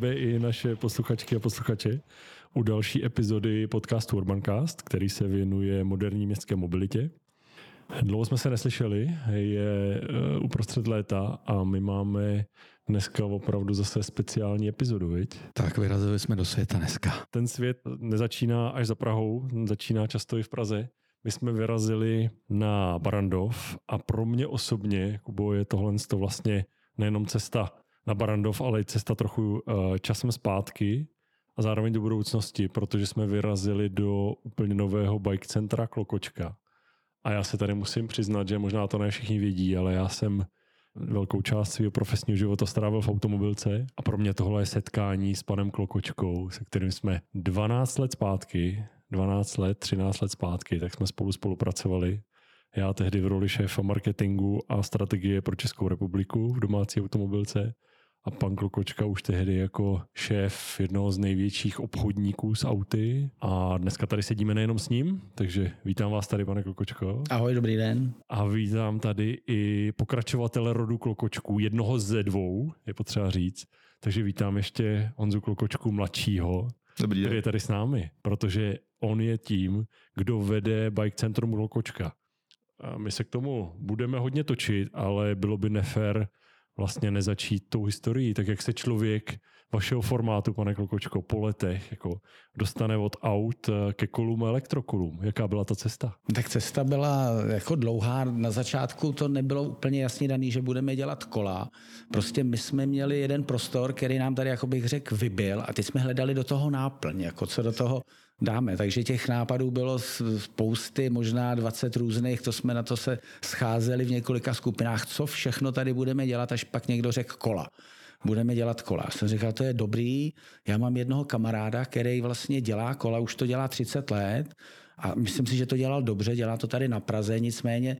Tebe i naše posluchačky a posluchače u další epizody podcastu Urbancast, který se věnuje moderní městské mobilitě. Dlouho jsme se neslyšeli, je eh, uprostřed léta a my máme dneska opravdu zase speciální epizodu, viď? Tak vyrazili jsme do světa dneska. Ten svět nezačíná až za Prahou, začíná často i v Praze. My jsme vyrazili na Barandov a pro mě osobně, Kubo, je tohle to vlastně nejenom cesta na Barandov, ale i cesta trochu eh, časem zpátky a zároveň do budoucnosti, protože jsme vyrazili do úplně nového bike centra Klokočka. A já se tady musím přiznat, že možná to ne všichni vědí, ale já jsem velkou část svého profesního života strávil v automobilce a pro mě tohle je setkání s panem Klokočkou, se kterým jsme 12 let zpátky, 12 let, 13 let zpátky, tak jsme spolu spolupracovali. Já tehdy v roli šéfa marketingu a strategie pro Českou republiku v domácí automobilce a pan Klokočka už tehdy jako šéf jednoho z největších obchodníků s auty a dneska tady sedíme nejenom s ním, takže vítám vás tady, pane Klokočko. Ahoj, dobrý den. A vítám tady i pokračovatele rodu Klokočků, jednoho ze dvou, je potřeba říct. Takže vítám ještě Honzu Klokočku mladšího, Dobrý který je tady s námi, protože on je tím, kdo vede Bike Centrum Klokočka. A my se k tomu budeme hodně točit, ale bylo by nefér vlastně nezačít tou historií, tak jak se člověk vašeho formátu, pane Klokočko, po letech jako dostane od aut eh, ke kolům a elektrokolům. Jaká byla ta cesta? Tak cesta byla jako dlouhá. Na začátku to nebylo úplně jasně daný, že budeme dělat kola. Prostě my jsme měli jeden prostor, který nám tady, jako bych řekl, vybil a teď jsme hledali do toho náplň, jako co do toho dáme. Takže těch nápadů bylo spousty, možná 20 různých, to jsme na to se scházeli v několika skupinách, co všechno tady budeme dělat, až pak někdo řekl kola budeme dělat kola. Jsem říkal, to je dobrý, já mám jednoho kamaráda, který vlastně dělá kola, už to dělá 30 let a myslím si, že to dělal dobře, dělá to tady na Praze, nicméně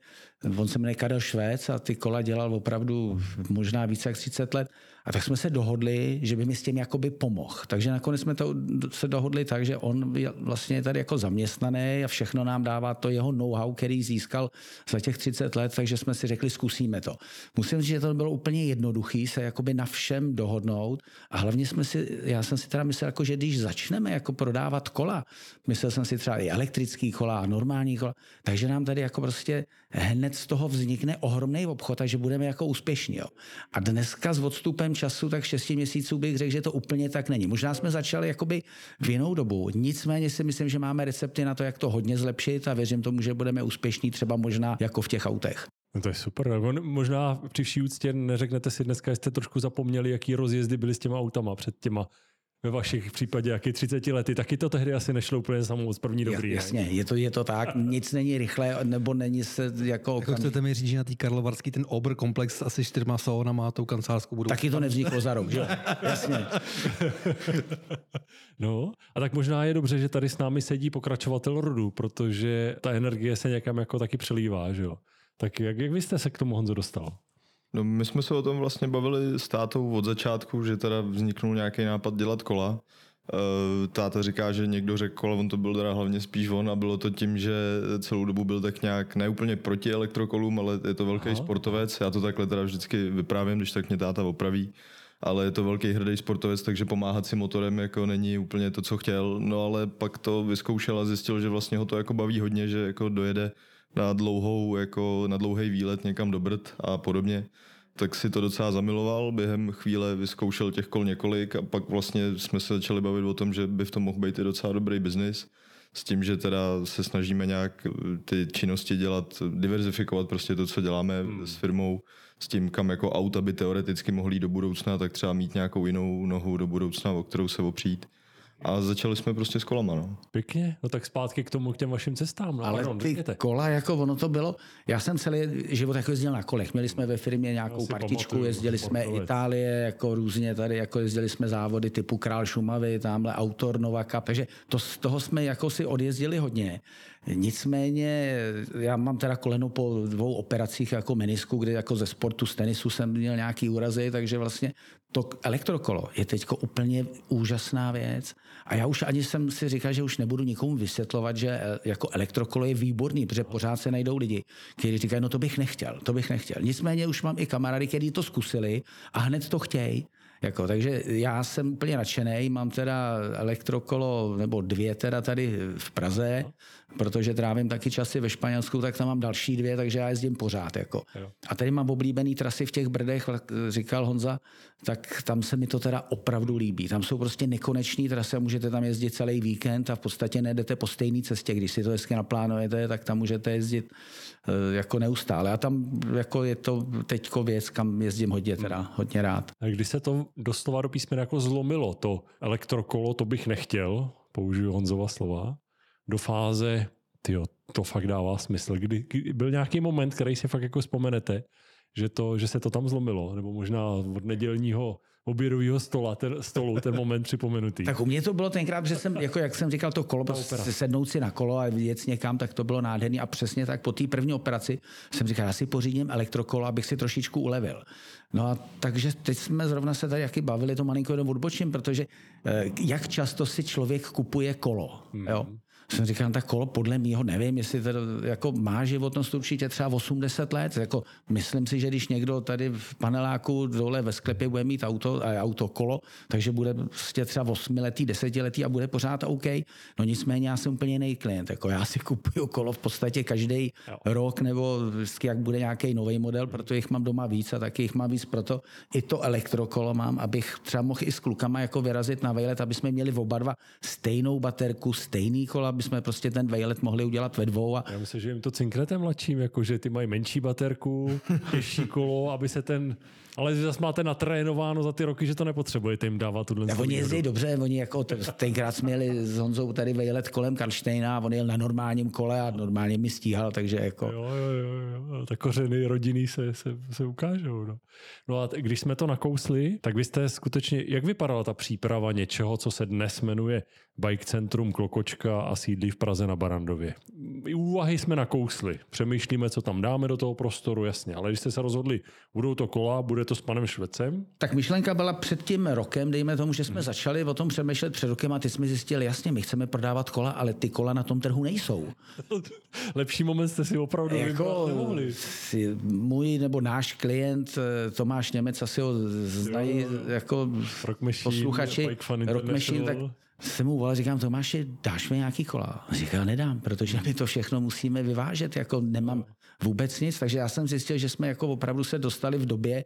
on se jmenuje Karel Švéc a ty kola dělal opravdu možná více jak 30 let. A tak jsme se dohodli, že by mi s tím jakoby pomohl. Takže nakonec jsme to se dohodli tak, že on vlastně je tady jako zaměstnaný a všechno nám dává to jeho know-how, který získal za těch 30 let, takže jsme si řekli, zkusíme to. Musím říct, že to bylo úplně jednoduchý se jakoby na všem dohodnout a hlavně jsme si, já jsem si teda myslel, jako, že když začneme jako prodávat kola, myslel jsem si třeba i elektrický kola a normální kola, takže nám tady jako prostě hned z toho vznikne ohromný obchod, takže budeme jako úspěšní. Jo. A dneska s odstupem času, tak 6 měsíců bych řekl, že to úplně tak není. Možná jsme začali jakoby v jinou dobu, nicméně si myslím, že máme recepty na to, jak to hodně zlepšit a věřím tomu, že budeme úspěšní třeba možná jako v těch autech. No to je super. Možná při vší úctě neřeknete si dneska, jste trošku zapomněli, jaký rozjezdy byly s těma autama před těma ve vašich případě, jaký 30 lety, taky to tehdy asi nešlo úplně samou z první dobrý. Jasně, je to, je to tak, nic není rychle, nebo není se jako... Jako chcete mi říct, že na té Karlovarský ten obr komplex asi čtyřma salonama má tou kancelářskou budou. Taky to nevzniklo za rok, že? Jasně. no, a tak možná je dobře, že tady s námi sedí pokračovatel rodu, protože ta energie se někam jako taky přelívá, že jo? Tak jak, jak vy jste se k tomu Honzo dostal? No my jsme se o tom vlastně bavili s tátou od začátku, že teda vzniknul nějaký nápad dělat kola. Eh, táta říká, že někdo řekl kola, on to byl teda hlavně spíš on a bylo to tím, že celou dobu byl tak nějak neúplně proti elektrokolům, ale je to velký Aha. sportovec. Já to takhle teda vždycky vyprávím, když tak mě táta opraví ale je to velký hrdý sportovec, takže pomáhat si motorem jako není úplně to, co chtěl. No ale pak to vyzkoušel a zjistil, že vlastně ho to jako baví hodně, že jako dojede na dlouhou, jako na dlouhý výlet někam do Brd a podobně tak si to docela zamiloval, během chvíle vyzkoušel těch kol několik a pak vlastně jsme se začali bavit o tom, že by v tom mohl být i docela dobrý biznis s tím, že teda se snažíme nějak ty činnosti dělat, diverzifikovat prostě to, co děláme hmm. s firmou, s tím, kam jako auta by teoreticky mohly do budoucna, tak třeba mít nějakou jinou nohu do budoucna, o kterou se opřít. A začali jsme prostě s kolama. No. Pěkně, no tak zpátky k tomu, k těm vašim cestám. No, Ale pardon, ty řekněte. kola, jako ono to bylo, já jsem celý život jako jezdil na kolech. Měli jsme ve firmě nějakou partičku, pamatuju, jezdili jsme sportovec. Itálie, jako různě tady, jako jezdili jsme závody typu Král Šumavy, tamhle Autor Novaka, takže to, z toho jsme jako si odjezdili hodně. Nicméně já mám teda koleno po dvou operacích jako menisku, kde jako ze sportu, z tenisu jsem měl nějaký úrazy, takže vlastně to elektrokolo je teď úplně úžasná věc. A já už ani jsem si říkal, že už nebudu nikomu vysvětlovat, že eh, jako elektrokolo je výborný, protože pořád se najdou lidi, kteří říkají, no to bych nechtěl, to bych nechtěl. Nicméně už mám i kamarády, kteří to zkusili a hned to chtějí. Jako, takže já jsem úplně nadšený, mám teda elektrokolo, nebo dvě teda tady v Praze, protože trávím taky časy ve Španělsku, tak tam mám další dvě, takže já jezdím pořád. Jako. A tady mám oblíbený trasy v těch Brdech, říkal Honza, tak tam se mi to teda opravdu líbí. Tam jsou prostě nekonečný trasy a můžete tam jezdit celý víkend a v podstatě nejdete po stejné cestě. Když si to hezky naplánujete, tak tam můžete jezdit eh, jako neustále. A tam jako je to teďko věc, kam jezdím hodně, teda, hodně rád. A když se to doslova do písmene jako zlomilo, to elektrokolo, to bych nechtěl, použiju Honzova slova, do fáze, tyjo, to fakt dává smysl. Kdy, kdy byl nějaký moment, který si fakt jako vzpomenete, že, to, že se to tam zlomilo, nebo možná od nedělního obědového stola, ten, stolu, ten moment připomenutý. Tak u mě to bylo tenkrát, že jsem, jako jak jsem říkal, to kolo, prostě sednout si na kolo a jet někam, tak to bylo nádherný a přesně tak po té první operaci jsem říkal, já si pořídím elektrokolo, abych si trošičku ulevil. No a takže teď jsme zrovna se tady jaký bavili, to malinko jenom odbočím, protože eh, jak často si člověk kupuje kolo, hmm. jo? Jsem říkal, no tak kolo podle mýho, nevím, jestli to jako má životnost určitě třeba 80 let. Jako, myslím si, že když někdo tady v paneláku dole ve sklepě bude mít auto, auto kolo, takže bude prostě třeba 8 letý, 10 letý a bude pořád OK. No nicméně já jsem úplně jiný klient. Jako já si kupuju kolo v podstatě každý rok nebo vždycky, jak bude nějaký nový model, protože jich mám doma víc a taky jich mám víc, proto i to elektrokolo mám, abych třeba mohl i s klukama jako vyrazit na vejlet, aby jsme měli oba dva stejnou baterku, stejný kola, aby jsme prostě ten vejlet mohli udělat ve dvou. A... Já myslím, že jim to cinknete mladším, jako že ty mají menší baterku, těžší kolo, aby se ten ale zase máte natrénováno za ty roky, že to nepotřebujete jim dávat tuhle ja, Oni jezdí dobře, oni jako tenkrát jsme jeli s Honzou tady vejlet kolem Karlštejna a on jel na normálním kole a normálně mi stíhal, takže jako... Jo, jo, jo, jo. tak kořeny rodinný se, se, se ukážou. No. no a když jsme to nakousli, tak vy jste skutečně, jak vypadala ta příprava něčeho, co se dnes jmenuje Bike Centrum Klokočka a sídlí v Praze na Barandově? Úvahy jsme nakousli, přemýšlíme, co tam dáme do toho prostoru, jasně, ale když jste se rozhodli, budou to kola, bude to s panem Švecem? Tak myšlenka byla před tím rokem, dejme tomu, že jsme hmm. začali o tom přemýšlet před rokem a ty jsme zjistili, jasně, my chceme prodávat kola, ale ty kola na tom trhu nejsou. Lepší moment jste si opravdu jako nemohli. Si, můj nebo náš klient Tomáš Němec asi ho znají jo, jako Rock Machine, posluchači Rock Machine, tak jsem mu volal, říkám, Tomáši, dáš mi nějaký kola? Říkal, nedám, protože my to všechno musíme vyvážet, jako nemám vůbec nic, takže já jsem zjistil, že jsme jako opravdu se dostali v době,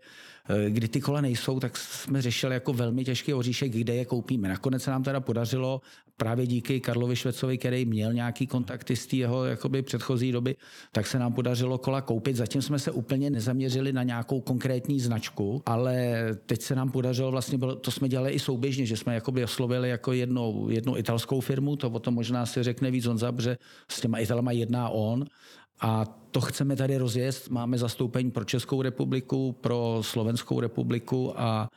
eh, kdy ty kola nejsou, tak jsme řešili jako velmi těžký oříšek, kde je koupíme. Nakonec se nám teda podařilo právě díky Karlovi Švecovi, který měl nějaký kontakty z jeho jakoby předchozí doby, tak se nám podařilo kola koupit. Zatím jsme se úplně nezaměřili na nějakou konkrétní značku, ale teď se nám podařilo, vlastně to jsme dělali i souběžně, že jsme jakoby oslovili jako jednu, jednu italskou firmu, to o tom možná si řekne víc on zabře, s těma Italama jedná on a to chceme tady rozjezd. Máme zastoupení pro Českou republiku, pro Slovenskou republiku a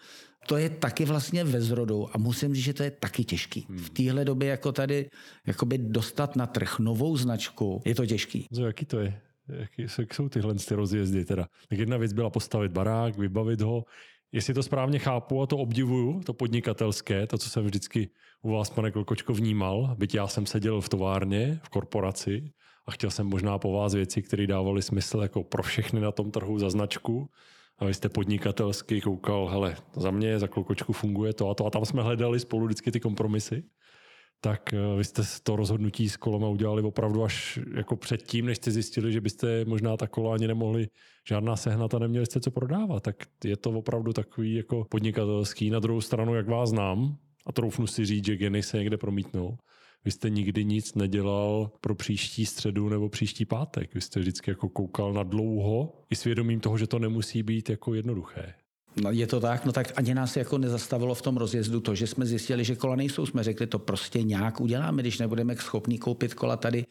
to je taky vlastně ve zrodu a musím říct, že to je taky těžký. Hmm. V téhle době jako tady jakoby dostat na trh novou značku, je to těžký. Co, jaký to je? Jaký jsou tyhle ty rozjezdy teda? Tak jedna věc byla postavit barák, vybavit ho. Jestli to správně chápu a to obdivuju, to podnikatelské, to, co jsem vždycky u vás, pane Klkočko, vnímal, byť já jsem seděl v továrně, v korporaci a chtěl jsem možná po vás věci, které dávaly smysl jako pro všechny na tom trhu za značku, a vy jste podnikatelsky koukal, hele, za mě, za klukočku funguje to a to a tam jsme hledali spolu vždycky ty kompromisy, tak eh, vy jste to rozhodnutí s kolama udělali opravdu až jako předtím, než jste zjistili, že byste možná ta kola ani nemohli žádná sehnat a neměli jste co prodávat. Tak je to opravdu takový jako podnikatelský. Na druhou stranu, jak vás znám, a troufnu si říct, že geny se někde promítnou, vy jste nikdy nic nedělal pro příští středu nebo příští pátek. Vy jste vždycky jako koukal na dlouho i svědomím toho, že to nemusí být jako jednoduché. No, je to tak, no tak ani nás jako nezastavilo v tom rozjezdu to, že jsme zjistili, že kola nejsou. Jsme řekli, to prostě nějak uděláme, když nebudeme schopni koupit kola tady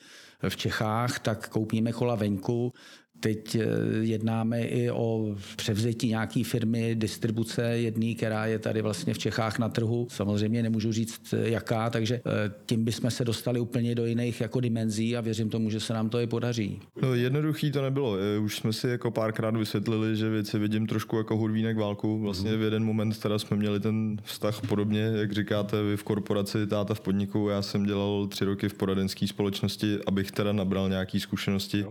v Čechách, tak koupíme kola venku. Teď eh, jednáme i o převzetí nějaký firmy, distribuce jedný, která je tady vlastně v Čechách na trhu. Samozřejmě nemůžu říct eh, jaká, takže eh, tím bychom se dostali úplně do jiných jako dimenzí a věřím tomu, že se nám to i podaří. No, jednoduchý to nebylo. Už jsme si jako párkrát vysvětlili, že věci vidím trošku jako hurvínek válku. Vlastně v jeden moment teda jsme měli ten vztah podobně, jak říkáte vy v korporaci, táta v podniku. Já jsem dělal tři roky v poradenské společnosti, abych teda nabral nějaký zkušenosti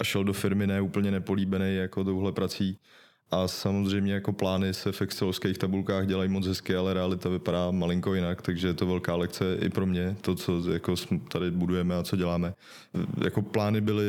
a šel do firmy ne úplně nepolíbený jako touhle prací. A samozřejmě jako plány se v excelovských tabulkách dělají moc hezky, ale realita vypadá malinko jinak, takže je to velká lekce i pro mě, to, co jako tady budujeme a co děláme. Jako plány byly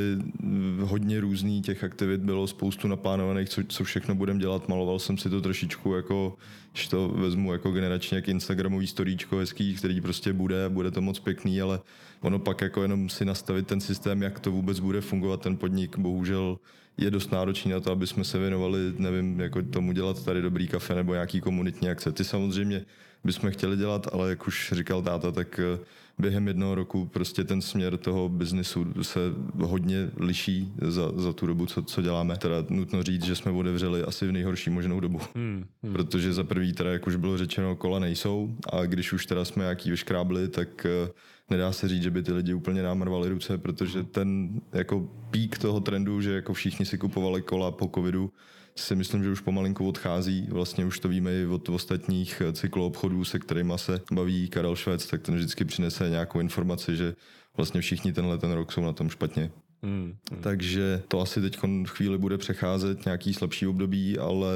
hodně různý, těch aktivit bylo spoustu naplánovaných, co, co všechno budeme dělat. Maloval jsem si to trošičku jako, že to vezmu jako generačně, jak Instagramový storíčko hezký, který prostě bude, bude to moc pěkný, ale ono pak jako jenom si nastavit ten systém, jak to vůbec bude fungovat ten podnik, bohužel je dost náročný na to, aby jsme se věnovali, nevím, jako tomu dělat tady dobrý kafe nebo nějaký komunitní akce. Ty samozřejmě bychom chtěli dělat, ale jak už říkal táta, tak eh, během jednoho roku prostě ten směr toho biznisu se hodně liší za, za tu dobu, co, co děláme. Teda nutno říct, že jsme otevřeli asi v nejhorší možnou dobu. Hmm, hmm. Protože za prvý teda, jak už bylo řečeno, kola nejsou a když už teda jsme nějaký vyškrábli, tak eh, nedá se říct, že by ty lidi úplně námrvali ruce, protože ten jako pík toho trendu, že jako všichni si kupovali kola po covidu, si myslím, že už pomalinku odchází. Vlastně už to víme i od ostatních cykloobchodů, se kterými se baví Karel Švec, tak ten vždycky přinese nějakou informaci, že vlastně všichni tenhle ten rok jsou na tom špatně. Hmm, hmm. Takže to asi teď chvíli bude přecházet nějaký slabší období, ale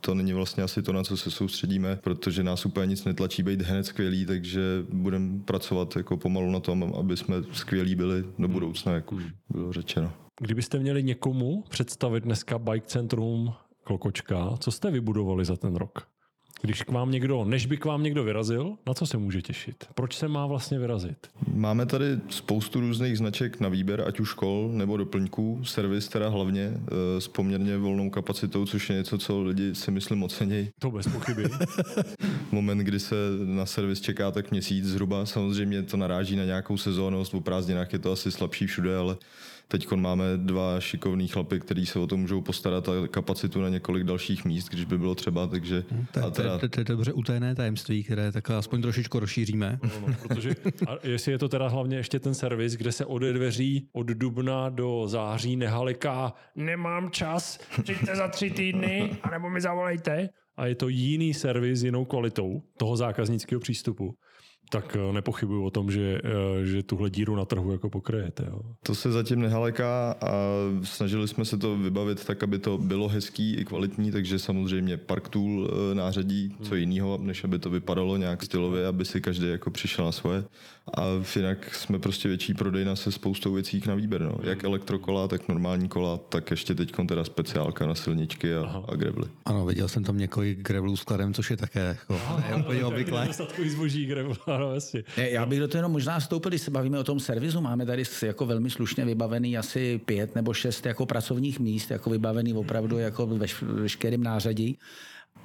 to není vlastně asi to, na co se soustředíme, protože nás úplně nic netlačí být hned skvělý, takže budeme pracovat jako pomalu na tom, aby jsme skvělí byli do hmm. budoucna, jak už hmm. bylo řečeno. Kdybyste měli někomu představit dneska Bike Centrum Klokočka, co jste vybudovali za ten rok? Když k vám někdo, než by k vám někdo vyrazil, na co se může těšit? Proč se má vlastně vyrazit? Máme tady spoustu různých značek na výběr, ať už škol nebo doplňků. Servis teda hlavně eh, s poměrně volnou kapacitou, což je něco, co lidi si myslím ocení. To bez pochyby. Moment, kdy se na servis čeká tak měsíc zhruba. Samozřejmě to naráží na nějakou sezónnost, v prázdninách je to asi slabší všude, ale Teď máme dva šikovní chlapy, kteří se o to můžou postarat a kapacitu na několik dalších míst, když by bylo třeba, takže... Hmm, to, teda... to, to, to je dobře utajené tajemství, které tak aspoň trošičku rozšíříme. No, no, protože a jestli je to teda hlavně ještě ten servis, kde se ode dveří od dubna do září nehaliká nemám čas, přijďte za tři týdny, anebo mi zavolejte. A je to jiný servis jinou kvalitou toho zákaznického přístupu tak eh, nepochybuju o tom, že, eh, že tuhle díru na trhu jako pokryjete. Jo. To se zatím nehaleká a snažili jsme se to vybavit tak, aby to bylo hezký i kvalitní, takže samozřejmě Park Tool eh, nářadí, co jiného, než aby to vypadalo nějak stylově, aby si každý jako přišel na svoje. A jinak jsme prostě větší prodejna se spoustou věcí na výběr. No. Jak elektrokola, tak normální kola, tak ještě teď teda speciálka na silničky a, a grevly. Ano, viděl jsem tam několik grevlů s kladem, což je také jako, úplně obvyklé. zboží grevl, ano, jasně. Já bych do toho jenom možná vstoupil, když se bavíme o tom servisu. Máme tady jako velmi slušně vybavený asi pět nebo šest jako pracovních míst, jako vybavený opravdu jako ve veškerém nářadí.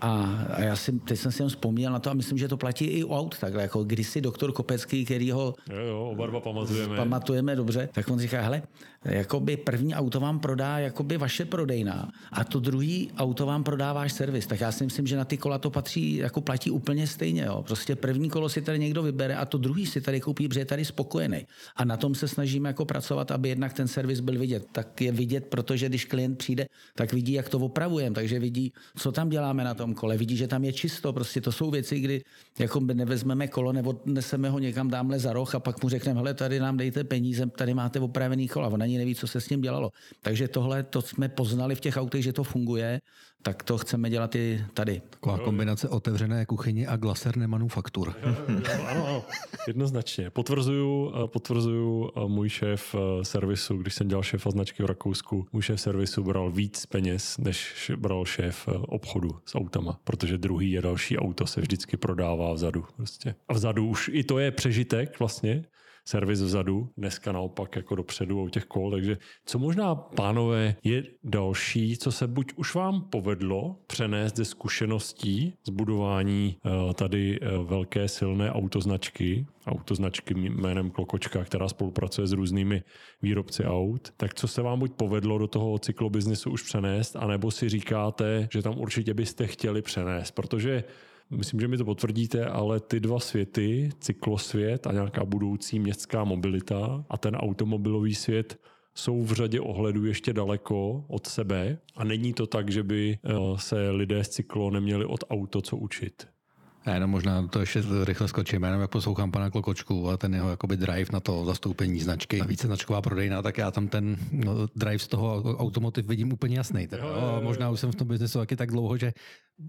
A, a já si, teď jsem si jen vzpomněl na to a myslím, že to platí i u aut takhle, jako kdysi doktor Kopecký, který ho jo, jo, oba dva pamatujeme. pamatujeme dobře, tak on říká, hele, jakoby první auto vám prodá jakoby vaše prodejná a to druhý auto vám prodá váš servis. Tak já si myslím, že na ty kola to patří, jako platí úplně stejně. Jo. Prostě první kolo si tady někdo vybere a to druhý si tady koupí, protože je tady spokojený. A na tom se snažíme jako pracovat, aby jednak ten servis byl vidět. Tak je vidět, protože když klient přijde, tak vidí, jak to opravujeme, takže vidí, co tam děláme na tom kole, vidí, že tam je čisto. Prostě to jsou věci, kdy jako nevezmeme kolo nebo neseme ho někam dámhle za roh a pak mu řekneme, hele, tady nám dejte peníze, tady máte opravený kola. On ani neví, co se s ním dělalo. Takže tohle to jsme poznali v těch autech, že to funguje, tak to chceme dělat i tady. Taková kombinace otevřené kuchyně a glaserné manufaktur. Jo, jo, ano, ano, jednoznačně. Potvrzuju, eh, potvrzuju eh, můj šéf eh, servisu, když jsem dělal šéfa značky v Rakousku, můj šéf servisu bral víc peněz, než bral šéf obchodu s autama, protože druhý je další auto se vždycky prodává vzadu. Prostě. A vzadu už i to je přežitek vlastně, servis vzadu, dneska naopak jako dopředu u těch kol, takže co možná, pánové, je další, co se buď už vám povedlo přenést ze zkušeností z budování eh, tady eh, velké silné autoznačky, autoznačky jménem Klokočka, která spolupracuje s různými výrobci aut, tak co se vám buď povedlo do toho cyklobiznesu už přenést, anebo si říkáte, že tam určitě byste chtěli přenést, protože myslím, že mi to potvrdíte, ale ty dva světy, cyklosvět a nějaká budoucí městská mobilita a ten automobilový svět jsou v řadě ohledů ještě daleko od sebe a není to tak, že by eh, se lidé z cyklo neměli od auto co učit. Já jenom možná to ještě rychle skočím, jenom jak poslouchám pana Klokočku a ten jeho jakoby drive na to zastoupení značky více značková prodejna, tak já tam ten no, drive z toho automotiv vidím úplně jasný. Tak, jo, jo, jo. Možná už jsem v tom biznesu taky tak dlouho, že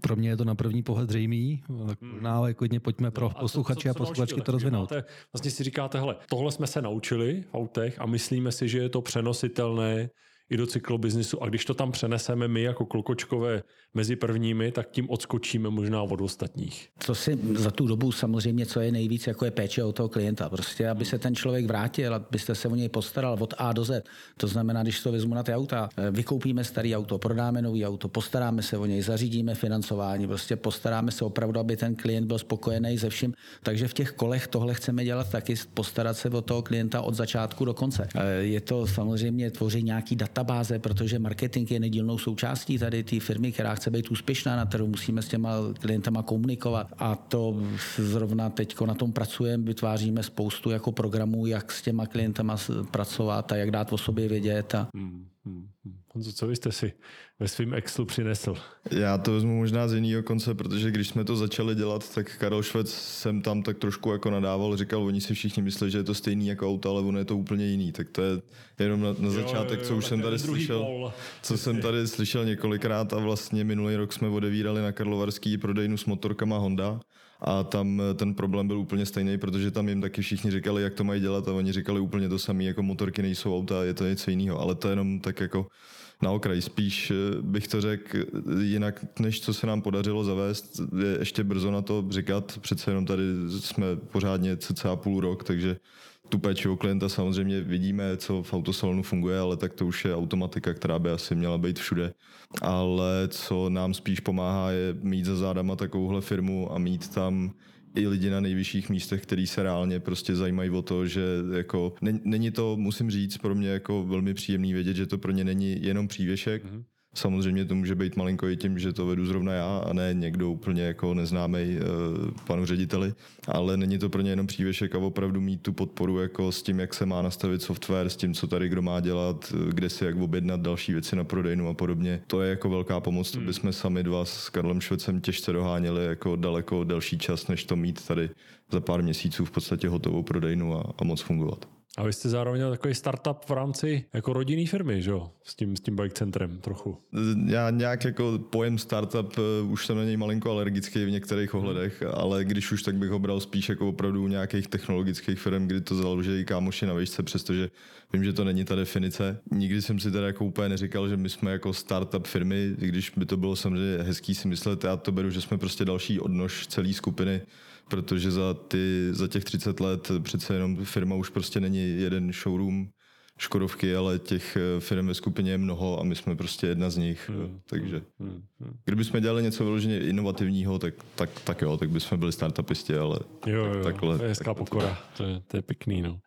pro mě je to na první pohled zřejmý, tak hmm. možná ale klidně pojďme pro no, posluchači a, co, co a posluchačky to rozvinout. Máte, vlastně si říkáte, hele, tohle jsme se naučili v autech a myslíme si, že je to přenositelné i do cyklobiznisu. A když to tam přeneseme my jako klokočkové mezi prvními, tak tím odskočíme možná od ostatních. Co si za tu dobu samozřejmě, co je nejvíc, jako je péče o toho klienta. Prostě, aby se ten člověk vrátil, abyste se o něj postaral od A do Z. To znamená, když to vezmu na ty auta, eh, vykoupíme starý auto, prodáme nový auto, postaráme se o něj, zařídíme financování, prostě postaráme se opravdu, aby ten klient byl spokojený ze vším. Takže v těch kolech tohle chceme dělat taky, postarat se o toho klienta od začátku do konce. Eh, je to samozřejmě tvoří nějaký databáze, protože marketing je nedílnou součástí tady té firmy, která chce být úspěšná, na kterou musíme s těma klientama komunikovat. A to zrovna teď na tom pracujeme, vytváříme spoustu jako programů, jak s těma klientama pracovat a jak dát o sobě vědět. A... Hmm. Honzo, co vy jste si ve svém Excelu přinesl? Já to vezmu možná z jiného konce, protože když jsme to začali dělat, tak Karel Švec jsem tam tak trošku jako nadával, říkal, oni si všichni myslí, že je to stejný jako auto, ale ono je to úplně jiný. Tak to je jenom na, na začátek, jo, jo, jo, co už jsem tady slyšel, pol. co jsem tady slyšel několikrát a vlastně minulý rok jsme odevírali na Karlovarský prodejnu s motorkama Honda a tam ten problém byl úplně stejný, protože tam jim taky všichni říkali, jak to mají dělat a oni říkali úplně to samé, jako motorky nejsou auta, je to něco jiného, ale to je jenom tak jako na okraj. Spíš eh, bych to řekl jinak, než co se nám podařilo zavést. Je ještě brzo na to říkat, přece jenom tady jsme pořádně cca půl rok, takže tu péči o klienta samozřejmě vidíme, co v autosalonu funguje, ale tak to už je automatika, která by asi měla být všude. Ale co nám spíš pomáhá, je mít za zádama takovouhle firmu a mít tam i lidi na nejvyšších místech, kteří se reálně prostě zajímají o to, že jako není to, musím říct, pro mě jako velmi příjemný vědět, že to pro ně není jenom přívěšek, mm-hmm Samozřejmě to může být malinko i tím, že to vedu zrovna já a ne někdo úplně jako neznámý uh, panu řediteli, ale není to pro ně jenom přívěšek a opravdu mít tu podporu jako s tím, jak se má nastavit software, s tím, co tady kdo má dělat, kde si jak objednat další věci na prodejnu a podobně. To je jako velká pomoc, to hmm. bychom sami dva s Karlem Švecem těžce doháněli jako daleko delší čas, než to mít tady za pár měsíců v podstatě hotovou prodejnu a, a moc fungovat. A vy jste zároveň takový startup v rámci jako rodinný firmy, že jo? S tím, s tím bike centrem trochu. Já nějak jako pojem startup, uh, už jsem na něj malinko alergický v některých ohledech, ale když už, tak bych ho bral spíš jako opravdu nějakých technologických firm, kdy to založí kámoši na výšce, přestože vím, že to není ta definice. Nikdy jsem si teda jako úplně neříkal, že my jsme jako startup firmy, když by to bylo samozřejmě hezký si myslet, já to beru, že jsme prostě další odnož celé skupiny protože za, ty, za těch 30 let přece jenom firma už prostě není jeden showroom Škodovky, ale těch eh, firm ve skupině je mnoho a my jsme prostě jedna z nich. Hmm. Takže hmm. Hmm. kdyby jsme dělali něco vyloženě inovativního, tak, tak, tak jo, tak bychom byli startupisti, ale jo, jo, takhle. To je hezká pokora, to je, to je pěkný. No.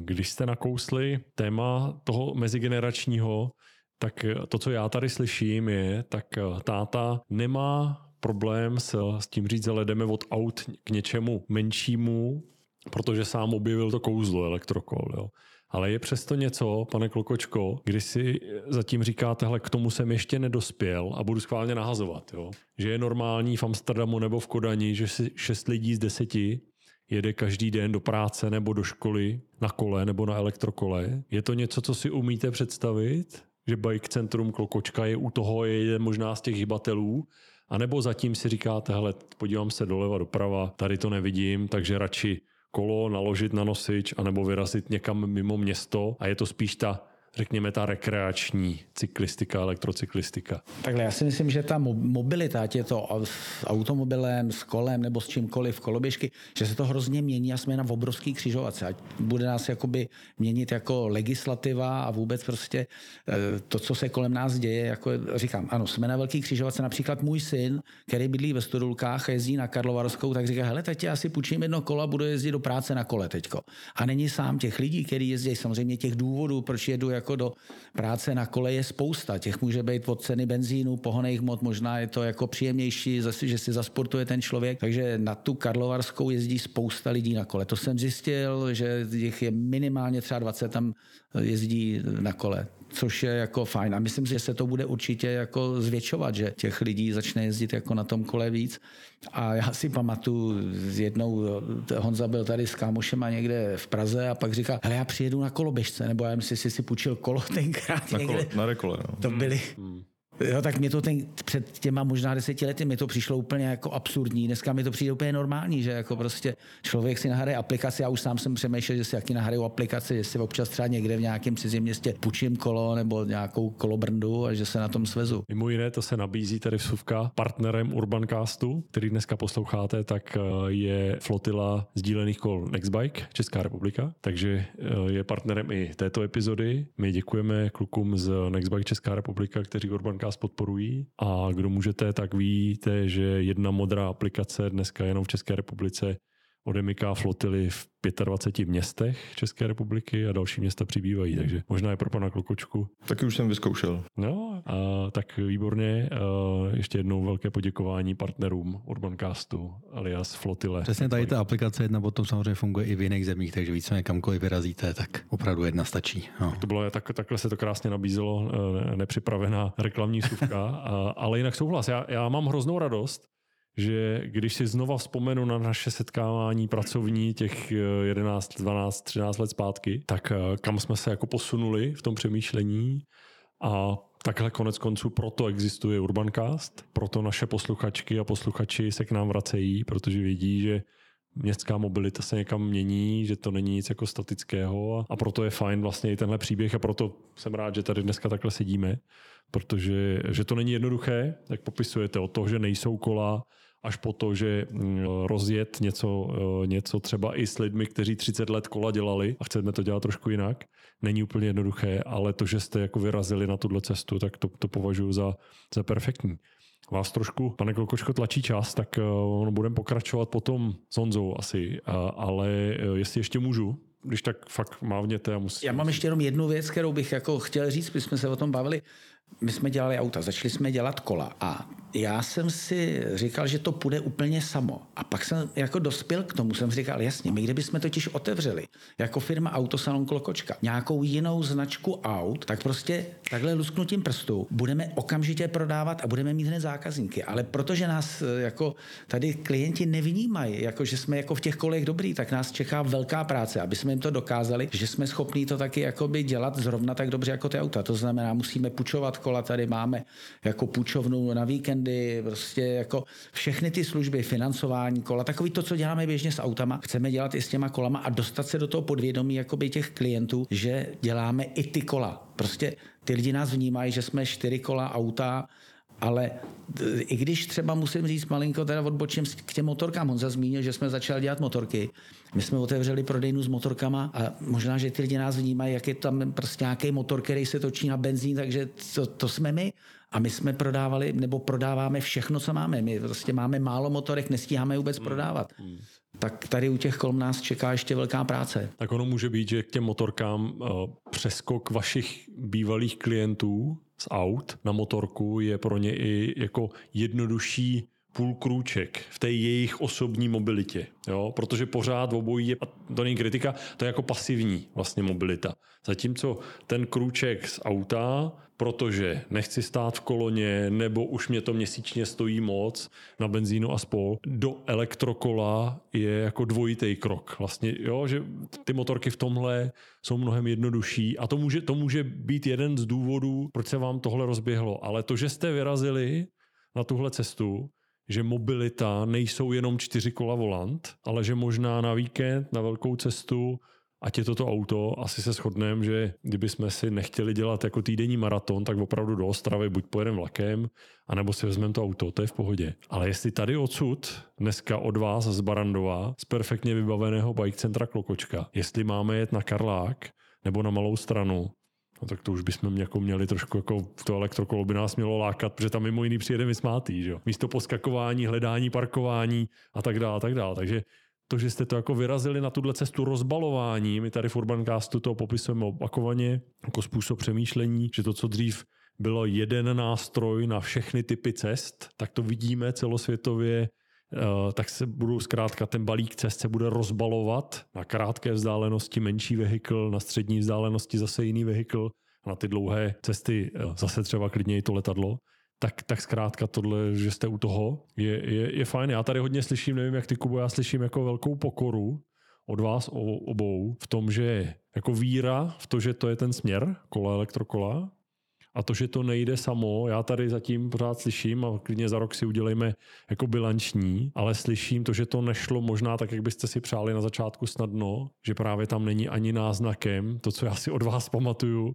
Když jste nakousli téma toho mezigeneračního, tak to, co já tady slyším, je, tak eh, táta nemá problém s, s tím říct, ale jdeme od aut k něčemu menšímu, protože sám objevil to kouzlo elektrokol. Jo. Ale je přesto něco, pane Klokočko, kdy si zatím říkáte, hele, k tomu jsem ještě nedospěl a budu schválně nahazovat. Jo. Že je normální v Amsterdamu nebo v Kodani, že si šest lidí z deseti jede každý den do práce nebo do školy na kole nebo na elektrokole. Je to něco, co si umíte představit? Že Bike Centrum Klokočka je u toho, je možná z těch hybatelů a nebo zatím si říkáte, hele, podívám se doleva, doprava, tady to nevidím, takže radši kolo naložit na nosič anebo vyrazit někam mimo město. A je to spíš ta řekněme, ta rekreační cyklistika, elektrocyklistika? Takhle, já si myslím, že ta mobilita, ať je to s automobilem, s kolem nebo s čímkoliv, koloběžky, že se to hrozně mění a jsme na obrovský křižovatce. Ať bude nás jakoby měnit jako legislativa a vůbec prostě eh, to, co se kolem nás děje, jako říkám, ano, jsme na velký křižovatce. Například můj syn, který bydlí ve Stodulkách a jezdí na Karlovarskou, tak říká, hele, teď já si půjčím jedno kolo a budu jezdit do práce na kole teďko. A není sám těch lidí, kteří jezdí, samozřejmě těch důvodů, proč jedu jako do práce na kole je spousta. Těch může být od ceny benzínu, pohoných mod, možná je to jako příjemnější, že si zasportuje ten člověk. Takže na tu Karlovarskou jezdí spousta lidí na kole. To jsem zjistil, že jich je minimálně třeba 20 tam jezdí na kole. Což je jako fajn. A myslím si, že se to bude určitě jako zvětšovat, že těch lidí začne jezdit jako na tom kole víc. A já si pamatuju, jednou Honza byl tady s kámošema někde v Praze a pak říkal, hele, já přijedu na koloběžce, nebo já myslím, že si půjčil kolo tenkrát Na, někde. kole, na rekole, no. To byly, Jo, tak mě to ten, před těma možná deseti lety mi to přišlo úplně jako absurdní. Dneska mi to přijde úplně normální, že jako prostě člověk si nahraje aplikaci. Já už sám jsem přemýšlel, že si jaký nahraju aplikaci, že si občas třeba někde v nějakém cizím městě půjčím kolo nebo nějakou kolobrndu a že se na tom svezu. Mimo jiné to se nabízí tady v Suvka partnerem Urbancastu, který dneska posloucháte, tak eh, je flotila sdílených kol Nextbike Česká republika, takže eh, je partnerem i této epizody. My děkujeme klukům z Nextbike Česká republika, kteří Urbancast podporují. A kdo můžete, tak víte, že jedna modrá aplikace dneska jenom v České republice odemyká flotily v 25 městech České republiky a další města přibývají, takže možná je pro pana Klokočku. Taky už jsem vyzkoušel. No, a tak výborně. A ještě jednou velké poděkování partnerům Urbancastu alias Flotile. Přesně tady ta aplikace jedna potom samozřejmě funguje i v jiných zemích, takže víceméně kamkoliv vyrazíte, tak opravdu jedna stačí. No. To bylo tak, takhle se to krásně nabízelo, nepřipravená reklamní suvka, a, ale jinak souhlas. Já, já mám hroznou radost, že když si znova vzpomenu na naše setkávání pracovní těch 11, 12, 13 let zpátky, tak eh, kam jsme se jako posunuli v tom přemýšlení. A takhle konec konců proto existuje Urbancast, proto naše posluchačky a posluchači se k nám vracejí, protože vidí, že městská mobilita se někam mění, že to není nic jako statického a proto je fajn vlastně i tenhle příběh a proto jsem rád, že tady dneska takhle sedíme, protože že to není jednoduché, jak popisujete, o to, že nejsou kola, až po to, že mm, rozjet něco, eh, něco třeba i s lidmi, kteří 30 let kola dělali a chceme to dělat trošku jinak, není úplně jednoduché, ale to, že jste jako vyrazili na tuhle cestu, tak to, to považuji za, za perfektní. Vás trošku, pane Klokoško, tlačí čas, tak uh, budeme pokračovat potom s Honzou asi, uh, ale uh, jestli ještě můžu, když tak fakt mávněte a musím. Já mám ještě jenom jednu věc, kterou bych jako chtěl říct, my jsme se o tom bavili. My jsme dělali auta, začali jsme dělat kola a já jsem si říkal, že to půjde úplně samo. A pak jsem jako dospěl k tomu, jsem říkal, jasně, my kdybychom totiž otevřeli jako firma Autosalon Klokočka nějakou jinou značku aut, tak prostě takhle lusknutím prstů budeme okamžitě prodávat a budeme mít hned zákazníky. Ale protože nás eh, jako tady klienti nevnímají, jako že jsme jako v těch kolech dobrý, tak nás čeká velká práce, aby jsme jim to dokázali, že jsme schopní to taky jakoby dělat zrovna tak dobře jako ty auta. To znamená, musíme půjčovat kola, tady máme jako půjčovnu na víkendy, prostě jako všechny ty služby, financování kola, takový to, co děláme běžně s autama, chceme dělat i s těma kolama a dostat se do toho podvědomí jakoby těch klientů, že děláme i ty kola. Prostě ty lidi nás vnímají, že jsme čtyři kola auta, ale i když třeba musím říct malinko, teda odbočím k těm motorkám. On zmínil, že jsme začali dělat motorky. My jsme otevřeli prodejnu s motorkama a možná, že ty lidi nás vnímají, jak je tam prostě nějaký motor, který se točí na benzín, takže to, to jsme my. A my jsme prodávali, nebo prodáváme všechno, co máme. My prostě máme málo motorek, nestíháme vůbec hmm. prodávat. Hmm. Tak tady u těch kolem nás čeká ještě velká práce. Tak ono může být, že k těm motorkám uh, přeskok vašich bývalých klientů z aut na motorku je pro ně i jako jednodušší půl krůček v té jejich osobní mobilitě. Jo? Protože pořád obojí je, a to není kritika, to je jako pasivní vlastně mobilita. Zatímco ten krůček z auta, protože nechci stát v koloně, nebo už mě to měsíčně stojí moc na benzínu a spol, do elektrokola je jako dvojitý krok. Vlastně, jo, že ty motorky v tomhle jsou mnohem jednodušší a to může, to může být jeden z důvodů, proč se vám tohle rozběhlo. Ale to, že jste vyrazili na tuhle cestu, že mobilita nejsou jenom čtyři kola volant, ale že možná na víkend, na velkou cestu, ať je toto auto, asi se shodneme, že kdyby jsme si nechtěli dělat jako týdenní maraton, tak opravdu do Ostravy buď pojedeme vlakem, anebo si vezmeme to auto, to je v pohodě. Ale jestli tady odsud, dneska od vás z Barandova, z perfektně vybaveného bike centra Klokočka, jestli máme jet na Karlák, nebo na malou stranu, No tak to už bychom jako měli trošku jako to elektrokolo by nás mělo lákat, protože tam mimo jiný přijede vysmátý, že? Místo poskakování, hledání, parkování a tak dále, a tak dále. Takže to, že jste to jako vyrazili na tuhle cestu rozbalování, my tady v Urbancastu to popisujeme opakovaně jako způsob přemýšlení, že to, co dřív bylo jeden nástroj na všechny typy cest, tak to vidíme celosvětově Eh, tak se budou zkrátka ten balík cest se bude rozbalovat na krátké vzdálenosti menší vehikl, na střední vzdálenosti zase jiný vehikl na ty dlouhé cesty eh, zase třeba klidně i to letadlo, tak, tak zkrátka tohle, že jste u toho, je, je, je fajn. Já tady hodně slyším, nevím jak ty Kubo, já slyším jako velkou pokoru od vás obou v tom, že jako víra v to, že to je ten směr, kola, elektrokola, a to, že to nejde samo, já tady zatím pořád slyším a klidně za rok si udělejme jako bilanční, ale slyším to, že to nešlo možná tak, jak byste si přáli na začátku snadno, že právě tam není ani náznakem, to, co já si od vás pamatuju,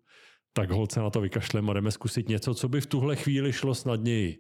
tak holce na to vykašlem a jdeme zkusit něco, co by v tuhle chvíli šlo snadněji.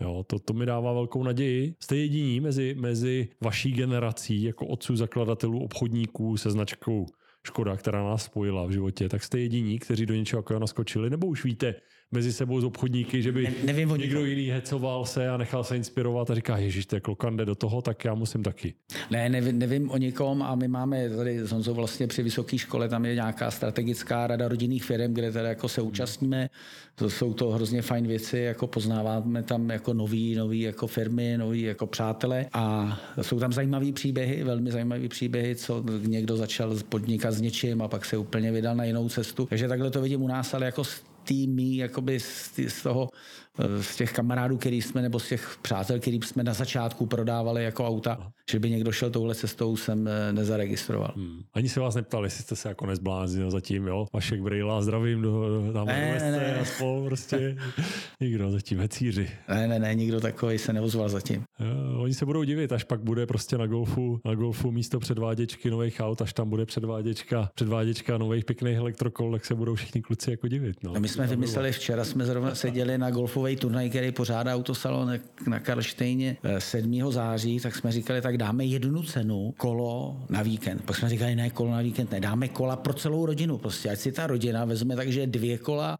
Jo, to, to mi dává velkou naději. Jste jediní mezi, mezi vaší generací, jako otců zakladatelů obchodníků se značkou Škoda, která nás spojila v životě, tak jste jediní, kteří do něčeho jako naskočili, nebo už víte mezi sebou z obchodníky, že by ne, nevím někdo jiný hecoval se a nechal se inspirovat a říká, ježiš, to je klokande do toho, tak já musím taky. Ne, nevím, nevím o nikom a my máme tady s Honzou vlastně při vysoké škole, tam je nějaká strategická rada rodinných firm, kde tady jako se účastníme. To jsou to hrozně fajn věci, jako poznáváme tam jako nový, nový jako firmy, nový jako přátelé a jsou tam zajímavé příběhy, velmi zajímavé příběhy, co někdo začal podnikat s něčím a pak se úplně vydal na jinou cestu. Takže takhle to vidím u nás, ale jako týmy jakoby z, z toho Eh, z těch kamarádů, který jsme, nebo z těch přátel, který jsme na začátku prodávali jako auta, Aha. že by někdo šel touhle cestou, jsem eh, nezaregistroval. Hmm. Ani se vás neptali, jestli jste se jako nezbláznil zatím, jo? Vašek Brejla, zdravím do, tam ne, ne, ne. a spol, prostě. nikdo zatím, hecíři. Ne, ne, ne, nikdo takový se neozval zatím. Jo, oni se budou divit, až pak bude prostě na golfu, na golfu místo předváděčky nových aut, až tam bude předváděčka, předváděčka nových pěkných elektrokol, tak se budou všichni kluci jako divit. No. no my jsme vymysleli, včera jsme zrovna seděli na golfový turnaj, který pořádá autosalon na Karlštejně 7. Eh, září, tak jsme říkali, tak dáme jednu cenu kolo na víkend. Pak jsme říkali, ne, kolo na víkend, ne, dáme kola pro celou rodinu. Prostě ať si ta rodina vezme, takže dvě kola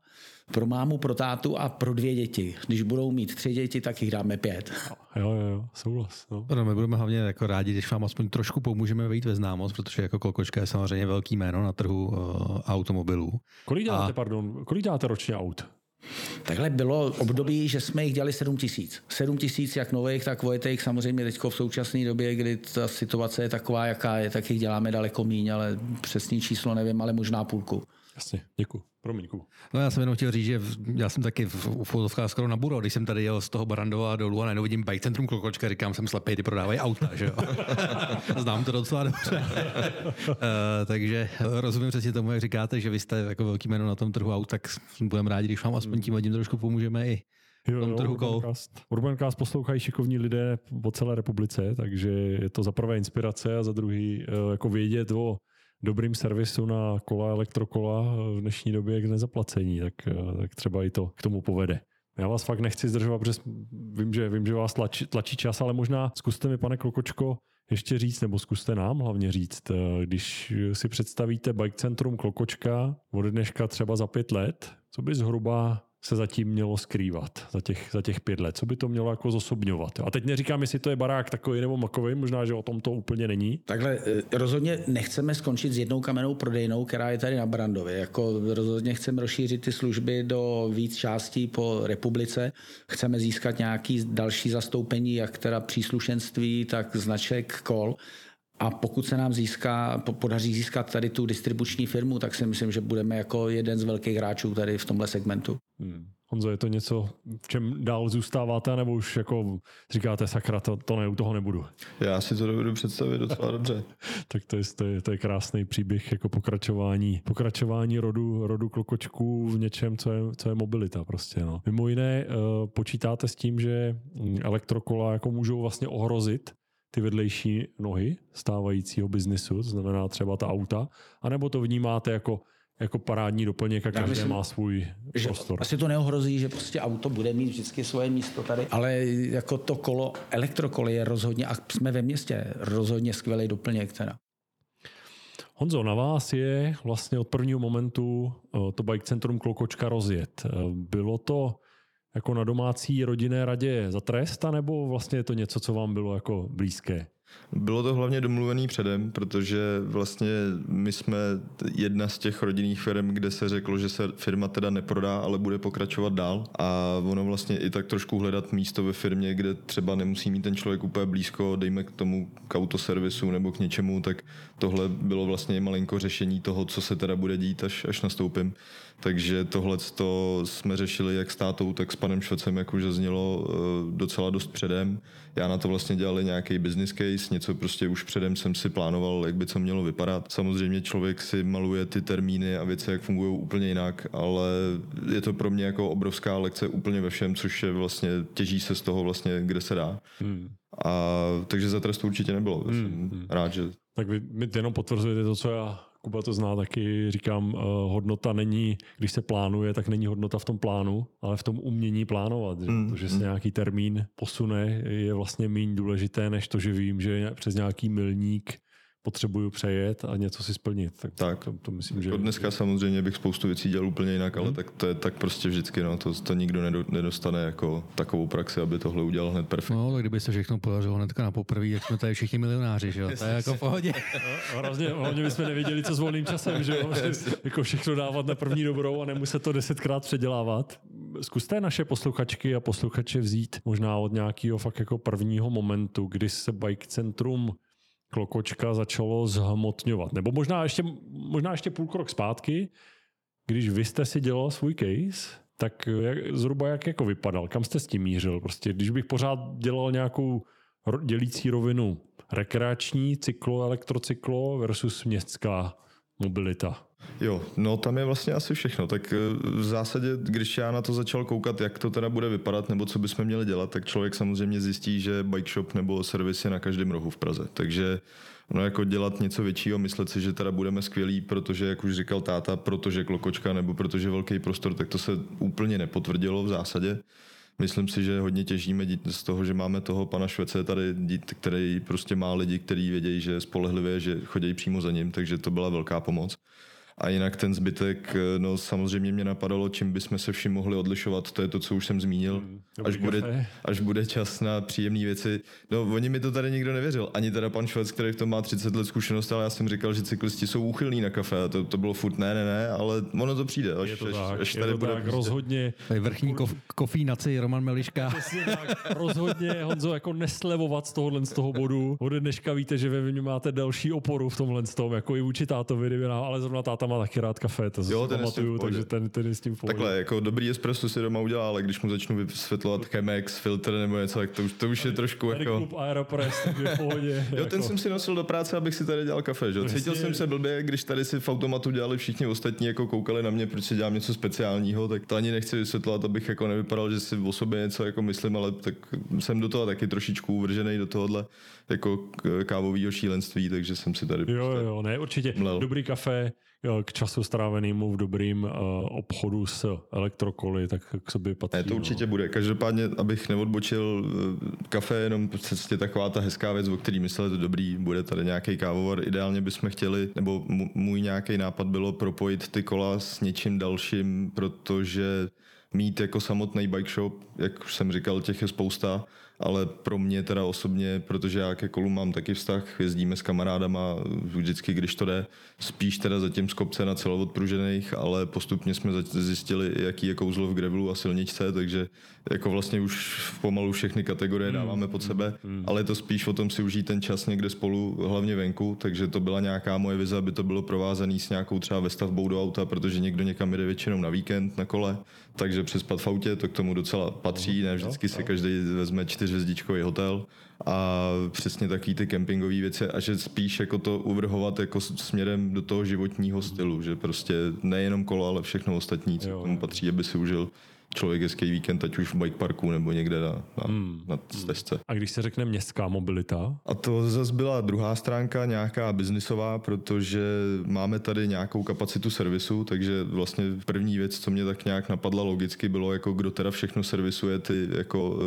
pro mámu, pro tátu a pro dvě děti. Když budou mít tři děti, tak jich dáme pět. Jo, jo, jo, souhlas. No. No, my budeme hlavně jako rádi, když vám aspoň trošku pomůžeme vejít ve známost, protože jako Kolkočka je samozřejmě velký jméno na trhu uh, automobilů. Kolik děláte, a... pardon, kolik děláte ročně aut? Takhle bylo období, že jsme jich dělali 7 tisíc. 7 tisíc jak nových, tak vojetých. Samozřejmě teď v současné době, kdy ta situace je taková, jaká je, tak jich děláme daleko míň, ale přesný číslo nevím, ale možná půlku. Jasně, děkuji. Promiň, No já jsem jenom chtěl říct, že já jsem taky v, v fotovkách skoro na buro, když jsem tady jel z toho Barandova dolů a najednou vidím bike centrum Klokočka, říkám, jsem slepej, ty prodávají auta, že jo. Znám to docela dobře. uh, takže rozumím přesně tomu, jak říkáte, že vy jste jako velký jméno na tom trhu aut, tak budeme rádi, když vám aspoň tím hodím trošku pomůžeme i Jo, tom trhu Urbancast. Urbancast poslouchají šikovní lidé po celé republice, takže je to za prvé inspirace a za druhý eh, jako vědět o dobrým servisu na kola, elektrokola v dnešní době k nezaplacení, tak, tak třeba i to k tomu povede. Já vás fakt nechci zdržovat, protože vím, že, vím, že vás tlačí, tlačí čas, ale možná zkuste mi, pane Klokočko, ještě říct, nebo zkuste nám hlavně říct, když si představíte bike centrum Klokočka od dneška třeba za pět let, co by zhruba se zatím mělo skrývat za těch, za těch pět let? Co by to mělo jako zosobňovat? A teď neříkám, jestli to je barák takový nebo makový, možná, že o tom to úplně není. Takhle eh, rozhodně nechceme skončit s jednou kamenou prodejnou, která je tady na Brandově. Jako rozhodně chceme rozšířit ty služby do víc částí po republice. Chceme získat nějaký další zastoupení, jak teda příslušenství, tak značek kol. A pokud se nám získá, podaří získat tady tu distribuční firmu, tak si myslím, že budeme jako jeden z velkých hráčů tady v tomhle segmentu. Hmm. Honzo, je to něco, v čem dál zůstáváte, nebo už jako říkáte, sakra, to, to ne, u toho nebudu? Já si to dovedu představit docela dobře. tak to je, to, je, to je krásný příběh jako pokračování, pokračování rodu, rodu klokočků v něčem, co je, co je mobilita prostě. No. Mimo jiné, uh, počítáte s tím, že elektrokola jako můžou vlastně ohrozit ty vedlejší nohy stávajícího biznisu, to znamená třeba ta auta, anebo to vnímáte jako jako parádní doplněk a každý myslím, má svůj že prostor. Asi to neohrozí, že prostě auto bude mít vždycky svoje místo tady, ale jako to kolo, elektrokolo je rozhodně, a jsme ve městě, rozhodně skvělý doplněk teda. Honzo, na vás je vlastně od prvního momentu eh, to bike centrum Klokočka rozjet. Eh, bylo to jako na domácí rodinné radě za trest, nebo vlastně je to něco, co vám bylo jako blízké? Bylo to hlavně domluvený předem, protože vlastně my jsme jedna z těch rodinných firm, kde se řeklo, že se firma teda neprodá, ale bude pokračovat dál. A ono vlastně i tak trošku hledat místo ve firmě, kde třeba nemusí mít ten člověk úplně blízko, dejme k tomu k autoservisu nebo k něčemu, tak tohle bylo vlastně malinko řešení toho, co se teda bude dít, až, až nastoupím. Takže tohle jsme řešili jak s tátou, tak s panem Švecem, jak už zaznělo eh, docela dost předem. Já na to vlastně dělali nějaký business case, něco prostě už předem jsem si plánoval, jak by co mělo vypadat. Samozřejmě člověk si maluje ty termíny a věci, jak fungují úplně jinak, ale je to pro mě jako obrovská lekce úplně ve všem, což je vlastně, těží se z toho vlastně, kde se dá. Hmm. A takže za trest to určitě nebylo. Hmm. Jsem hmm. rád, že... Tak vy mi jenom potvrzujete to, co já Kuba to zná taky, říkám, uh, hodnota není, když se plánuje, tak není hodnota v tom plánu, ale v tom umění plánovat. Že? Mm, to, že se mm. nějaký termín posune, je vlastně méně důležité, než to, že vím, že přes nějaký milník potřebuju přejet a něco si splnit. Tak, tak. To, to myslím, že... To dneska samozřejmě bych spoustu věcí dělal úplně jinak, ale hmm. tak to je tak prostě vždycky, no, to, to nikdo nedostane jako takovou praxi, aby tohle udělal hned perfektně. No, tak kdyby se všechno podařilo hnedka na poprvé, jak jsme tady všichni milionáři, že jo? To je jako v pohodě. No, hlavně, hlavně bychom nevěděli, co s volným časem, že jo? jako všechno dávat na první dobrou a nemuset to desetkrát předělávat. Zkuste naše posluchačky a posluchače vzít možná od nějakého fakt jako prvního momentu, kdy se Bike Centrum Klokočka začalo zhmotňovat. Nebo možná ještě, možná ještě půl krok zpátky, když vy jste si dělal svůj case, tak jak, zhruba jak jako vypadal? Kam jste s tím mířil? Prostě, když bych pořád dělal nějakou dělící rovinu rekreační cyklo, elektrocyklo versus městská mobilita. Jo, no tam je vlastně asi všechno. Tak eh, v zásadě, když já na to začal koukat, jak to teda bude vypadat, nebo co bychom měli dělat, tak člověk samozřejmě zjistí, že bike shop nebo servis je na každém rohu v Praze. Takže no jako dělat něco většího, myslet si, že teda budeme skvělí, protože, jak už říkal táta, protože klokočka nebo protože velký prostor, tak to se úplně nepotvrdilo v zásadě. Myslím si, že hodně těžíme z toho, že máme toho pana Švece tady, který prostě má lidi, kteří vědějí, že je spolehlivě, že chodí přímo za ním, takže to byla velká pomoc. A jinak ten zbytek, no samozřejmě mě napadalo, čím bychom se vším mohli odlišovat, to je to, co už jsem zmínil. Hmm, až, bude, až bude čas na příjemné věci. No, oni mi to tady nikdo nevěřil. Ani teda pan Švec, který v tom má 30 let zkušenost, ale já jsem říkal, že cyklisti jsou úchylní na kafe. A to, to bylo furt ne, ne, ne, ale ono to přijde. Až, je to až, tak, až tady je to bude tak, prostě... rozhodně. Vrchní kof, kofínaci Roman Meliška. tak, rozhodně, Honzo, jako neslevovat z tohohle z toho bodu. Ode dneška víte, že ve mě máte další oporu v tomhle z tom, jako i vůči tátovi, ale zrovna táta má taky rád kafe, to jo, ten pamatuju, takže ten, ten je s tím v Takhle, jako dobrý espresso si doma udělá, ale když mu začnu vysvětlovat Chemex, filtr nebo něco, tak to už, to už je trošku tady jako... klub Aeropress, tak je v pohodě. jo, ten jako... jsem si nosil do práce, abych si tady dělal kafe, že? Cítil Cítil jsem se blbě, když tady si v automatu dělali všichni ostatní, jako koukali na mě, proč si dělám něco speciálního, tak to ani nechci vysvětlovat, abych jako nevypadal, že si o sobě něco jako myslím, ale tak jsem do toho taky trošičku uvržený do tohohle jako kávového šílenství, takže jsem si tady... Jo, prostě jo, ne, určitě. Mlel. Dobrý kafe, k času strávenému v dobrým uh, obchodu s elektrokoly, tak k sobě patří. Ne, to určitě no. bude. Každopádně, abych neodbočil, eh, kafe je jenom prostě taková ta hezká věc, o který mysleli, dobrý, bude tady nějaký kávovar. Ideálně bychom chtěli, nebo můj nějaký nápad bylo propojit ty kola s něčím dalším, protože mít jako samotný bike shop, jak už jsem říkal, těch je spousta, ale pro mě teda osobně, protože já ke kolu mám taky vztah, jezdíme s kamarádama vždycky, když to jde, spíš teda zatím z kopce na celoodpružených, ale postupně jsme zjistili, jaký je kouzlo v gravelu a silničce, takže jako vlastně už pomalu všechny kategorie hmm. dáváme pod sebe, hmm. ale je to spíš o tom si užít ten čas někde spolu, hlavně venku, takže to byla nějaká moje vize, aby to bylo provázané s nějakou třeba vestavbou do auta, protože někdo někam jde většinou na víkend na kole, takže přespat v autě, to k tomu docela patří, ne vždycky si každý vezme čtyřhvězdičkový hotel. A přesně taky ty kempingové věci a že spíš jako to uvrhovat jako směrem do toho životního stylu, že prostě nejenom kolo, ale všechno ostatní, co k tomu patří, aby si užil člověk hezký víkend, ať už v bike parku nebo někde na, na, hmm. na stezce. A když se řekne městská mobilita? A to zase byla druhá stránka, nějaká biznisová, protože máme tady nějakou kapacitu servisu, takže vlastně první věc, co mě tak nějak napadla logicky, bylo jako kdo teda všechno servisuje ty jako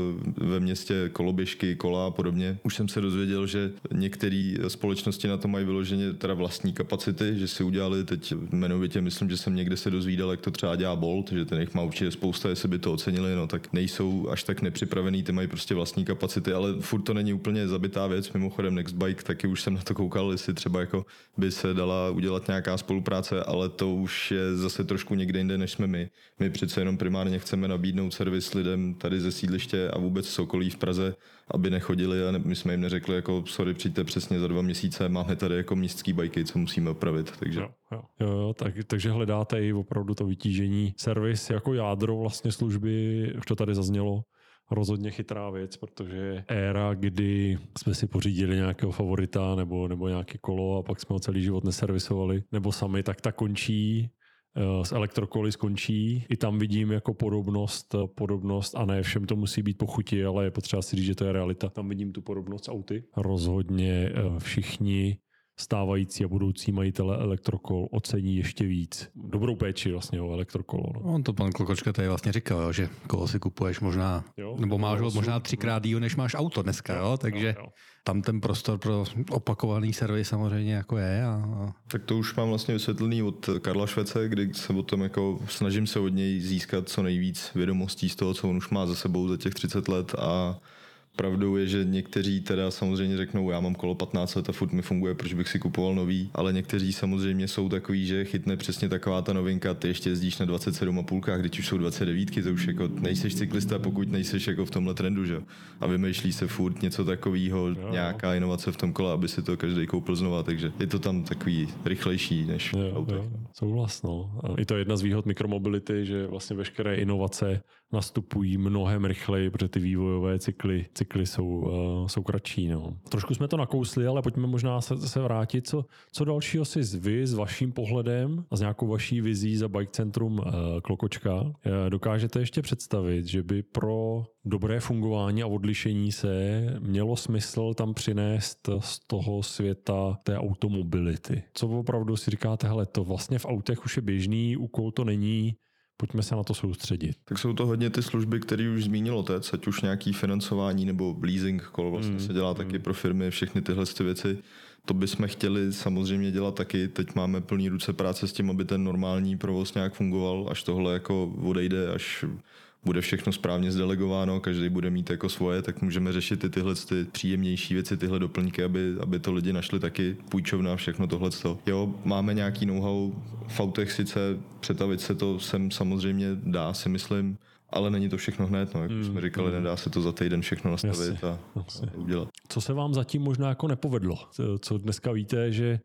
e, ve městě koloběžky, kola a podobně. Už jsem se dozvěděl, že některé společnosti na to mají vyloženě teda vlastní kapacity, že si udělali teď jmenovitě, myslím, že jsem někde se dozvídal, jak to třeba dělá Bolt, že ten jich má určitě spousta jestli by to ocenili, no tak nejsou až tak nepřipravený, ty mají prostě vlastní kapacity, ale furt to není úplně zabitá věc. Mimochodem Nextbike, taky už jsem na to koukal, jestli třeba jako by se dala udělat nějaká spolupráce, ale to už je zase trošku někde jinde, než jsme my. My přece jenom primárně chceme nabídnout servis lidem tady ze sídliště a vůbec z okolí v Praze, aby nechodili a my jsme jim neřekli jako sorry, přijďte přesně za dva měsíce, máme tady jako městský bajky, co musíme opravit. Takže... Jo, jo, jo, jo tak, takže hledáte i opravdu to vytížení. Servis jako jádro vlastně služby, už to tady zaznělo, rozhodně chytrá věc, protože éra, kdy jsme si pořídili nějakého favorita nebo, nebo nějaké kolo a pak jsme ho celý život neservisovali, nebo sami, tak ta končí s eh, elektrokoly skončí. I tam vidím jako podobnost, podobnost a ne všem to musí být pochuti, ale je potřeba si říct, že to je realita. Tam vidím tu podobnost s auty. Rozhodně eh, všichni stávající a budoucí majitele elektrokol ocení ještě víc. Dobrou péči vlastně o elektrokolo. No. On to pan Klokočka tady vlastně říkal, jo, že kolo si kupuješ možná, jo, nebo máš ho možná třikrát díl, než máš auto dneska, jo, takže jo, jo. tam ten prostor pro opakovaný servis samozřejmě jako je. A, a... Tak to už mám vlastně vysvětlený od Karla Švece, kdy se o tom jako snažím se od něj získat co nejvíc vědomostí z toho, co on už má za sebou za těch 30 let a Pravdou je, že někteří teda samozřejmě řeknou, já mám kolo 15 let a furt mi funguje, proč bych si kupoval nový, ale někteří samozřejmě jsou takový, že chytne přesně taková ta novinka, ty ještě jezdíš na 27 a půlkách, když už jsou 29, to už jako nejseš cyklista, pokud nejseš jako v tomhle trendu, že? A vymýšlí se furt něco takového, nějaká inovace v tom kole, aby si to každý koupil znova, takže je to tam takový rychlejší než jo, auto. Jo. Souhlas, no. I to je jedna z výhod mikromobility, že vlastně veškeré inovace nastupují mnohem rychleji, protože ty vývojové cykly, cykly jsou, uh, jsou kratší. No. Trošku jsme to nakousli, ale pojďme možná se, se vrátit. Co, co dalšího si vy s vaším pohledem a s nějakou vaší vizí za Bike Centrum uh, Klokočka uh, dokážete ještě představit, že by pro dobré fungování a odlišení se mělo smysl tam přinést z toho světa té automobility. Co opravdu si říkáte, hele, to vlastně v autech už je běžný, úkol to není, Pojďme se na to soustředit. Tak jsou to hodně ty služby, které už zmínil otec, ať už nějaký financování nebo leasing kol vlastně mm, se dělá mm. taky pro firmy, všechny tyhle ty věci. To bychom chtěli samozřejmě dělat taky. Teď máme plný ruce práce s tím, aby ten normální provoz nějak fungoval, až tohle jako odejde, až bude všechno správně zdelegováno, každý bude mít jako svoje, tak můžeme řešit i tyhle ty příjemnější věci, tyhle doplňky, aby, aby to lidi našli taky, půjčovna, všechno tohle. Jo, máme nějaký know-how v autech sice, přetavit se to sem samozřejmě dá, si myslím, ale není to všechno hned, no, jak mm, jsme říkali, mm. nedá se to za týden všechno nastavit jasně, a, jasně. a udělat. Co se vám zatím možná jako nepovedlo? Co dneska víte, že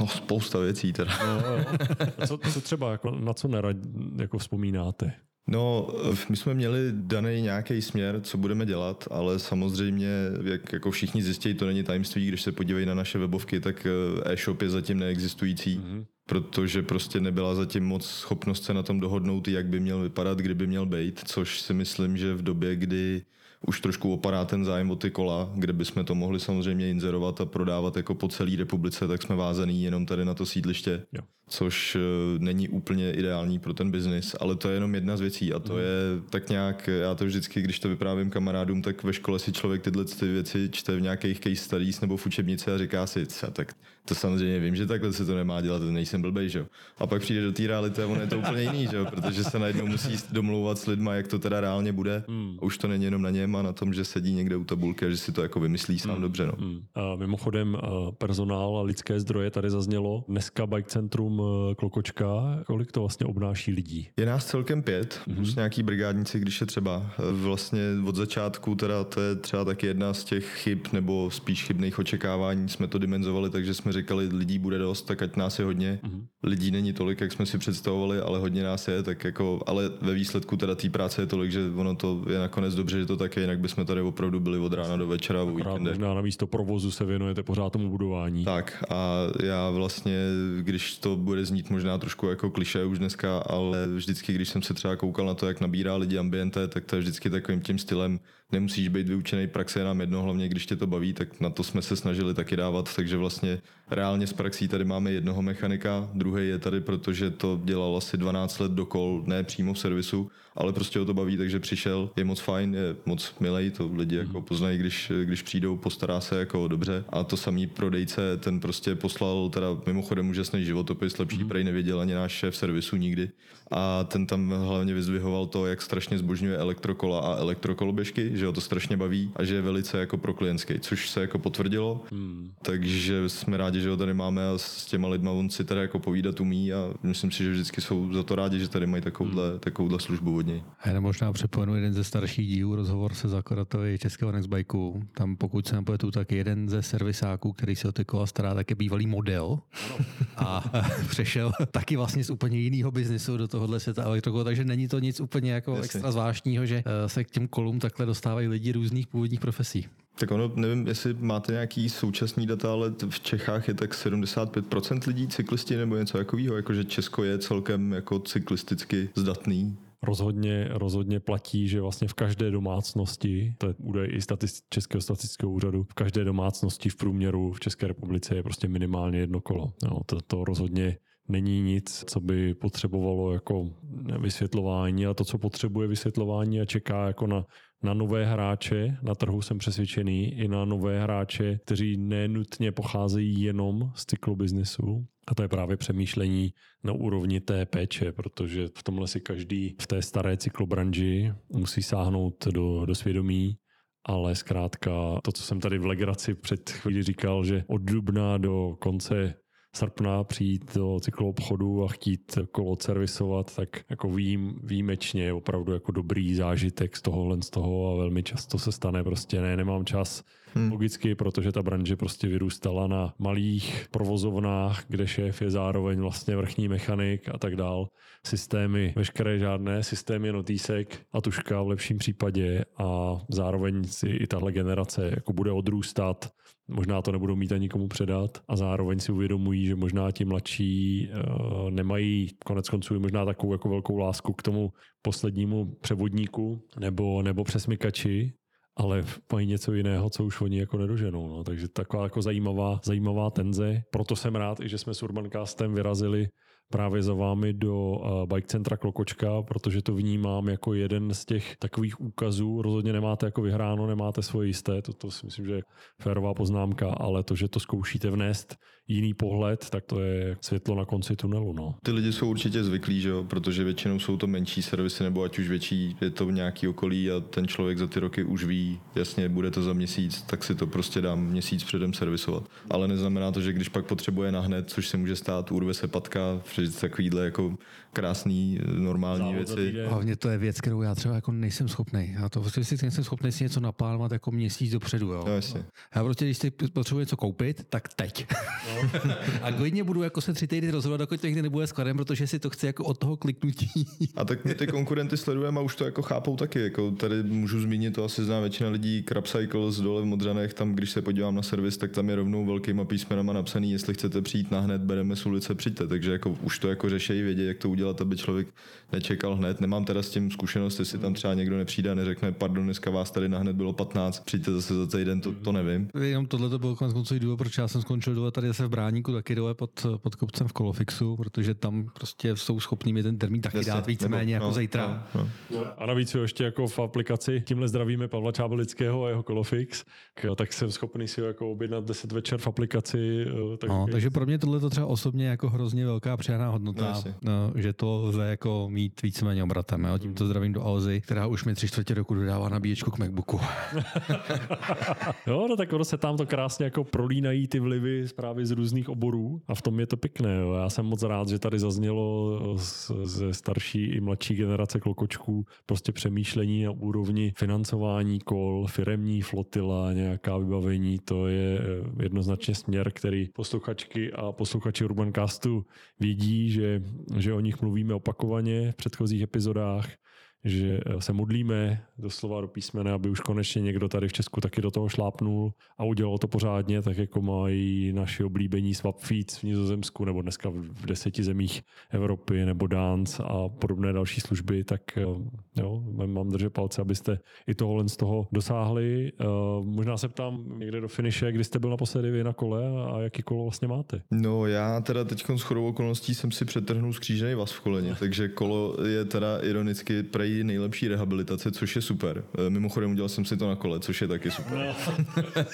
No, spousta věcí teda. No, co, co třeba, jako, na co nerad, jako vzpomínáte? No, my jsme měli daný nějaký směr, co budeme dělat, ale samozřejmě, jak jako všichni zjistí, to není tajemství, když se podívají na naše webovky, tak eh, e-shop je zatím neexistující, mm-hmm. protože prostě nebyla zatím moc schopnost se na tom dohodnout, jak by měl vypadat, kdyby měl být, což si myslím, že v době, kdy už trošku opadá ten zájem o ty kola, kde bychom to mohli samozřejmě inzerovat a prodávat jako po celé republice, tak jsme vázaný jenom tady na to sídliště, jo. což eh, není úplně ideální pro ten biznis, ale to je jenom jedna z věcí a to mm. je tak nějak, já to vždycky, když to vyprávím kamarádům, tak ve škole si člověk tyhle ty věci čte v nějakých case studies nebo v učebnici a říká si, tak to samozřejmě vím, že takhle se to nemá dělat, nejsem blbej, že jo. A pak přijde do té reality a ono je to úplně jiný, že jo, protože se najednou musí domlouvat s lidma, jak to teda reálně bude. Mm. A už to není jenom na něm a na tom, že sedí někde u tabulky a že si to jako vymyslí sám mm. dobře. No. Mm. A mimochodem personál a lidské zdroje tady zaznělo. Dneska Bike Centrum e, Klokočka, kolik to vlastně obnáší lidí? Je nás celkem pět, mm. plus nějaký brigádníci, když je třeba. E, vlastně od začátku teda to je třeba taky jedna z těch chyb nebo spíš chybných očekávání. Jsme to dimenzovali, takže jsme říkali, lidí bude dost, tak ať nás je hodně. Mm. Lidí není tolik, jak jsme si představovali, ale hodně nás je, tak jako, ale ve výsledku teda té práce je tolik, že ono to je nakonec dobře, že to tak je, jinak bychom tady opravdu byli od rána do večera víkendech. Možná na místo provozu se věnujete pořád tomu budování. Tak a já vlastně, když to bude znít možná trošku jako kliše už dneska, ale vždycky, když jsem se třeba koukal na to, jak nabírá lidi ambiente, tak to je vždycky takovým tím stylem, nemusíš být vyučený praxe nám jedno, hlavně když tě to baví, tak na to jsme se snažili taky dávat, takže vlastně reálně z praxí tady máme jednoho mechanika, druhý je tady, protože to dělal asi 12 let dokol, ne přímo v servisu, ale prostě ho to baví, takže přišel, je moc fajn, je moc milej, to lidi jako mhm. poznají, když, když přijdou, postará se jako dobře. A to samý prodejce, ten prostě poslal teda mimochodem úžasný životopis, lepší mm. prej nevěděl ani náš šéf servisu nikdy. A ten tam hlavně vyzdvihoval to, jak strašně zbožňuje elektrokola a elektrokoloběžky, že ho to strašně baví a že je velice jako pro klientský, což se jako potvrdilo. Mm. Takže jsme rádi, že ho tady máme a s těma lidma on si tady jako povídat umí a myslím si, že vždycky jsou za to rádi, že tady mají takovouhle, mm. takovouhle službu od něj. Já možná připomenu jeden ze starších dílů, rozhovor se zakladateli českého Nextbikeu. Tam pokud se nepletu, tak jeden ze servisáků, který se o ty kola stará, tak je bývalý model a přešel taky vlastně z úplně jiného biznisu do tohohle světa elektrokol, takže není to nic úplně jako Jasně. extra zvláštního, že eh, se k těm kolům takhle dostávají lidi různých původních profesí. Tak ono, nevím, jestli máte nějaký současný data, ale v Čechách je tak 75% lidí cyklisti nebo něco takového, jakože Česko je celkem jako cyklisticky zdatný. Rozhodně, rozhodně platí, že vlastně v každé domácnosti, to je údaj i statist, Českého statistického úřadu, v každé domácnosti v průměru v České republice je prostě minimálně jedno kolo. No, to, to rozhodně není nic, co by potřebovalo jako vysvětlování a to, co potřebuje vysvětlování a čeká jako na na nové hráče, na trhu jsem přesvědčený, i na nové hráče, kteří nenutně pocházejí jenom z cyklobiznesu. A to je právě přemýšlení na úrovni té péče, protože v tomhle si každý v té staré cyklobranži musí sáhnout do, do svědomí, ale zkrátka to, co jsem tady v Legraci před chvíli říkal, že od dubna do konce srpna přijít do cykloobchodu a chtít kolo servisovat, tak jako vím, výjimečně je opravdu jako dobrý zážitek z tohohle z toho a velmi často se stane prostě ne, nemám čas, Hmm. Logicky, protože ta branže prostě vyrůstala na malých provozovnách, kde šéf je zároveň vlastně vrchní mechanik a tak dál. Systémy, veškeré žádné, systémy notísek a tuška v lepším případě a zároveň si i tahle generace jako bude odrůstat možná to nebudou mít ani komu předat a zároveň si uvědomují, že možná ti mladší uh, nemají konec konců možná takovou jako velkou lásku k tomu poslednímu převodníku nebo, nebo přesmykači, ale mají něco jiného, co už oni jako nedoženou. No. Takže taková jako zajímavá, zajímavá tenze. Proto jsem rád, že jsme s Urbancastem vyrazili právě za vámi do uh, bike centra Klokočka, protože to vnímám jako jeden z těch takových úkazů. Rozhodně nemáte jako vyhráno, nemáte svoje jisté, to, to si myslím, že je férová poznámka, ale to, že to zkoušíte vnést jiný pohled, tak to je světlo na konci tunelu. No. Ty lidi jsou určitě zvyklí, že jo? protože většinou jsou to menší servisy nebo ať už větší, je to nějaký okolí a ten člověk za ty roky už ví, jasně, bude to za měsíc, tak si to prostě dám měsíc předem servisovat. Ale neznamená to, že když pak potřebuje nahned, což se může stát, urve se patka, takovýhle jako krásný, normální Závod věci. Hlavně to je věc, kterou já třeba jako nejsem schopný. Já to prostě si nejsem schopný si něco naplánovat jako měsíc dopředu. Jo. No, jasně. Já prostě, když si potřebuji něco koupit, tak teď. No. a klidně budu jako se tři týdny rozhodovat, dokud to někdy nebude skladem, protože si to chci jako od toho kliknutí. a tak my ty konkurenty sledujeme a už to jako chápou taky. Jako tady můžu zmínit, to asi zná většina lidí, Crab Cycles dole v Modřanech, tam když se podívám na servis, tak tam je rovnou velkýma písmenama napsaný, jestli chcete přijít na hned, bereme z ulice, přijďte. Takže jako už to jako řešejí, vědí, jak to udělat, aby člověk nečekal hned. Nemám teda s tím zkušenost, jestli tam třeba někdo nepřijde a neřekne, pardon, dneska vás tady na hned bylo 15, přijďte zase za týden, to, to nevím. Jenom tohle to bylo konec konců důvod, proč já jsem skončil dole tady zase v Bráníku, taky dole pod, pod kopcem v Kolofixu, protože tam prostě jsou schopní mi ten termín taky Jasně, dát víceméně jako no, zítra. No, no. A navíc ještě jako v aplikaci, tímhle zdravíme Pavla Čábelického a jeho Kolofix, tak jsem schopný si ho jako objednat 10 večer v aplikaci. Eh, tak no, takže pro mě tohle to třeba osobně jako hrozně velká přidaná hodnota, no, že to lze jako mít víceméně obratem. Jo? Tímto zdravím do Alzy, která už mi tři čtvrtě roku dodává nabíječku k MacBooku. jo, no tak ono se tam to krásně jako prolínají ty vlivy právě z různých oborů a v tom je to pěkné. Jo. Já jsem moc rád, že tady zaznělo ze starší i mladší generace klokočků prostě přemýšlení na úrovni financování kol, firemní flotila, nějaká vybavení, to je eh, jednoznačně směr, který posluchačky a posluchači Urbancastu vidí, že, že o nich mluvíme opakovaně v předchozích epizodách že eh, se modlíme doslova do písmene, aby už konečně někdo tady v Česku taky do toho šlápnul a udělal to pořádně, tak jako mají naši oblíbení Swap Feeds v Nizozemsku nebo dneska v deseti zemích Evropy nebo Dance a podobné další služby, tak eh, jo, mám držet palce, abyste i tohle z toho dosáhli. Eh, možná se ptám někde do finiše, kdy jste byl naposledy vy na kole a jaký kolo vlastně máte? No já teda teď s chodou okolností jsem si přetrhnul skřížený vás v koleně, takže kolo je teda ironicky prej nejlepší rehabilitace, což je super. E, mimochodem udělal jsem si to na kole, což je taky super. No.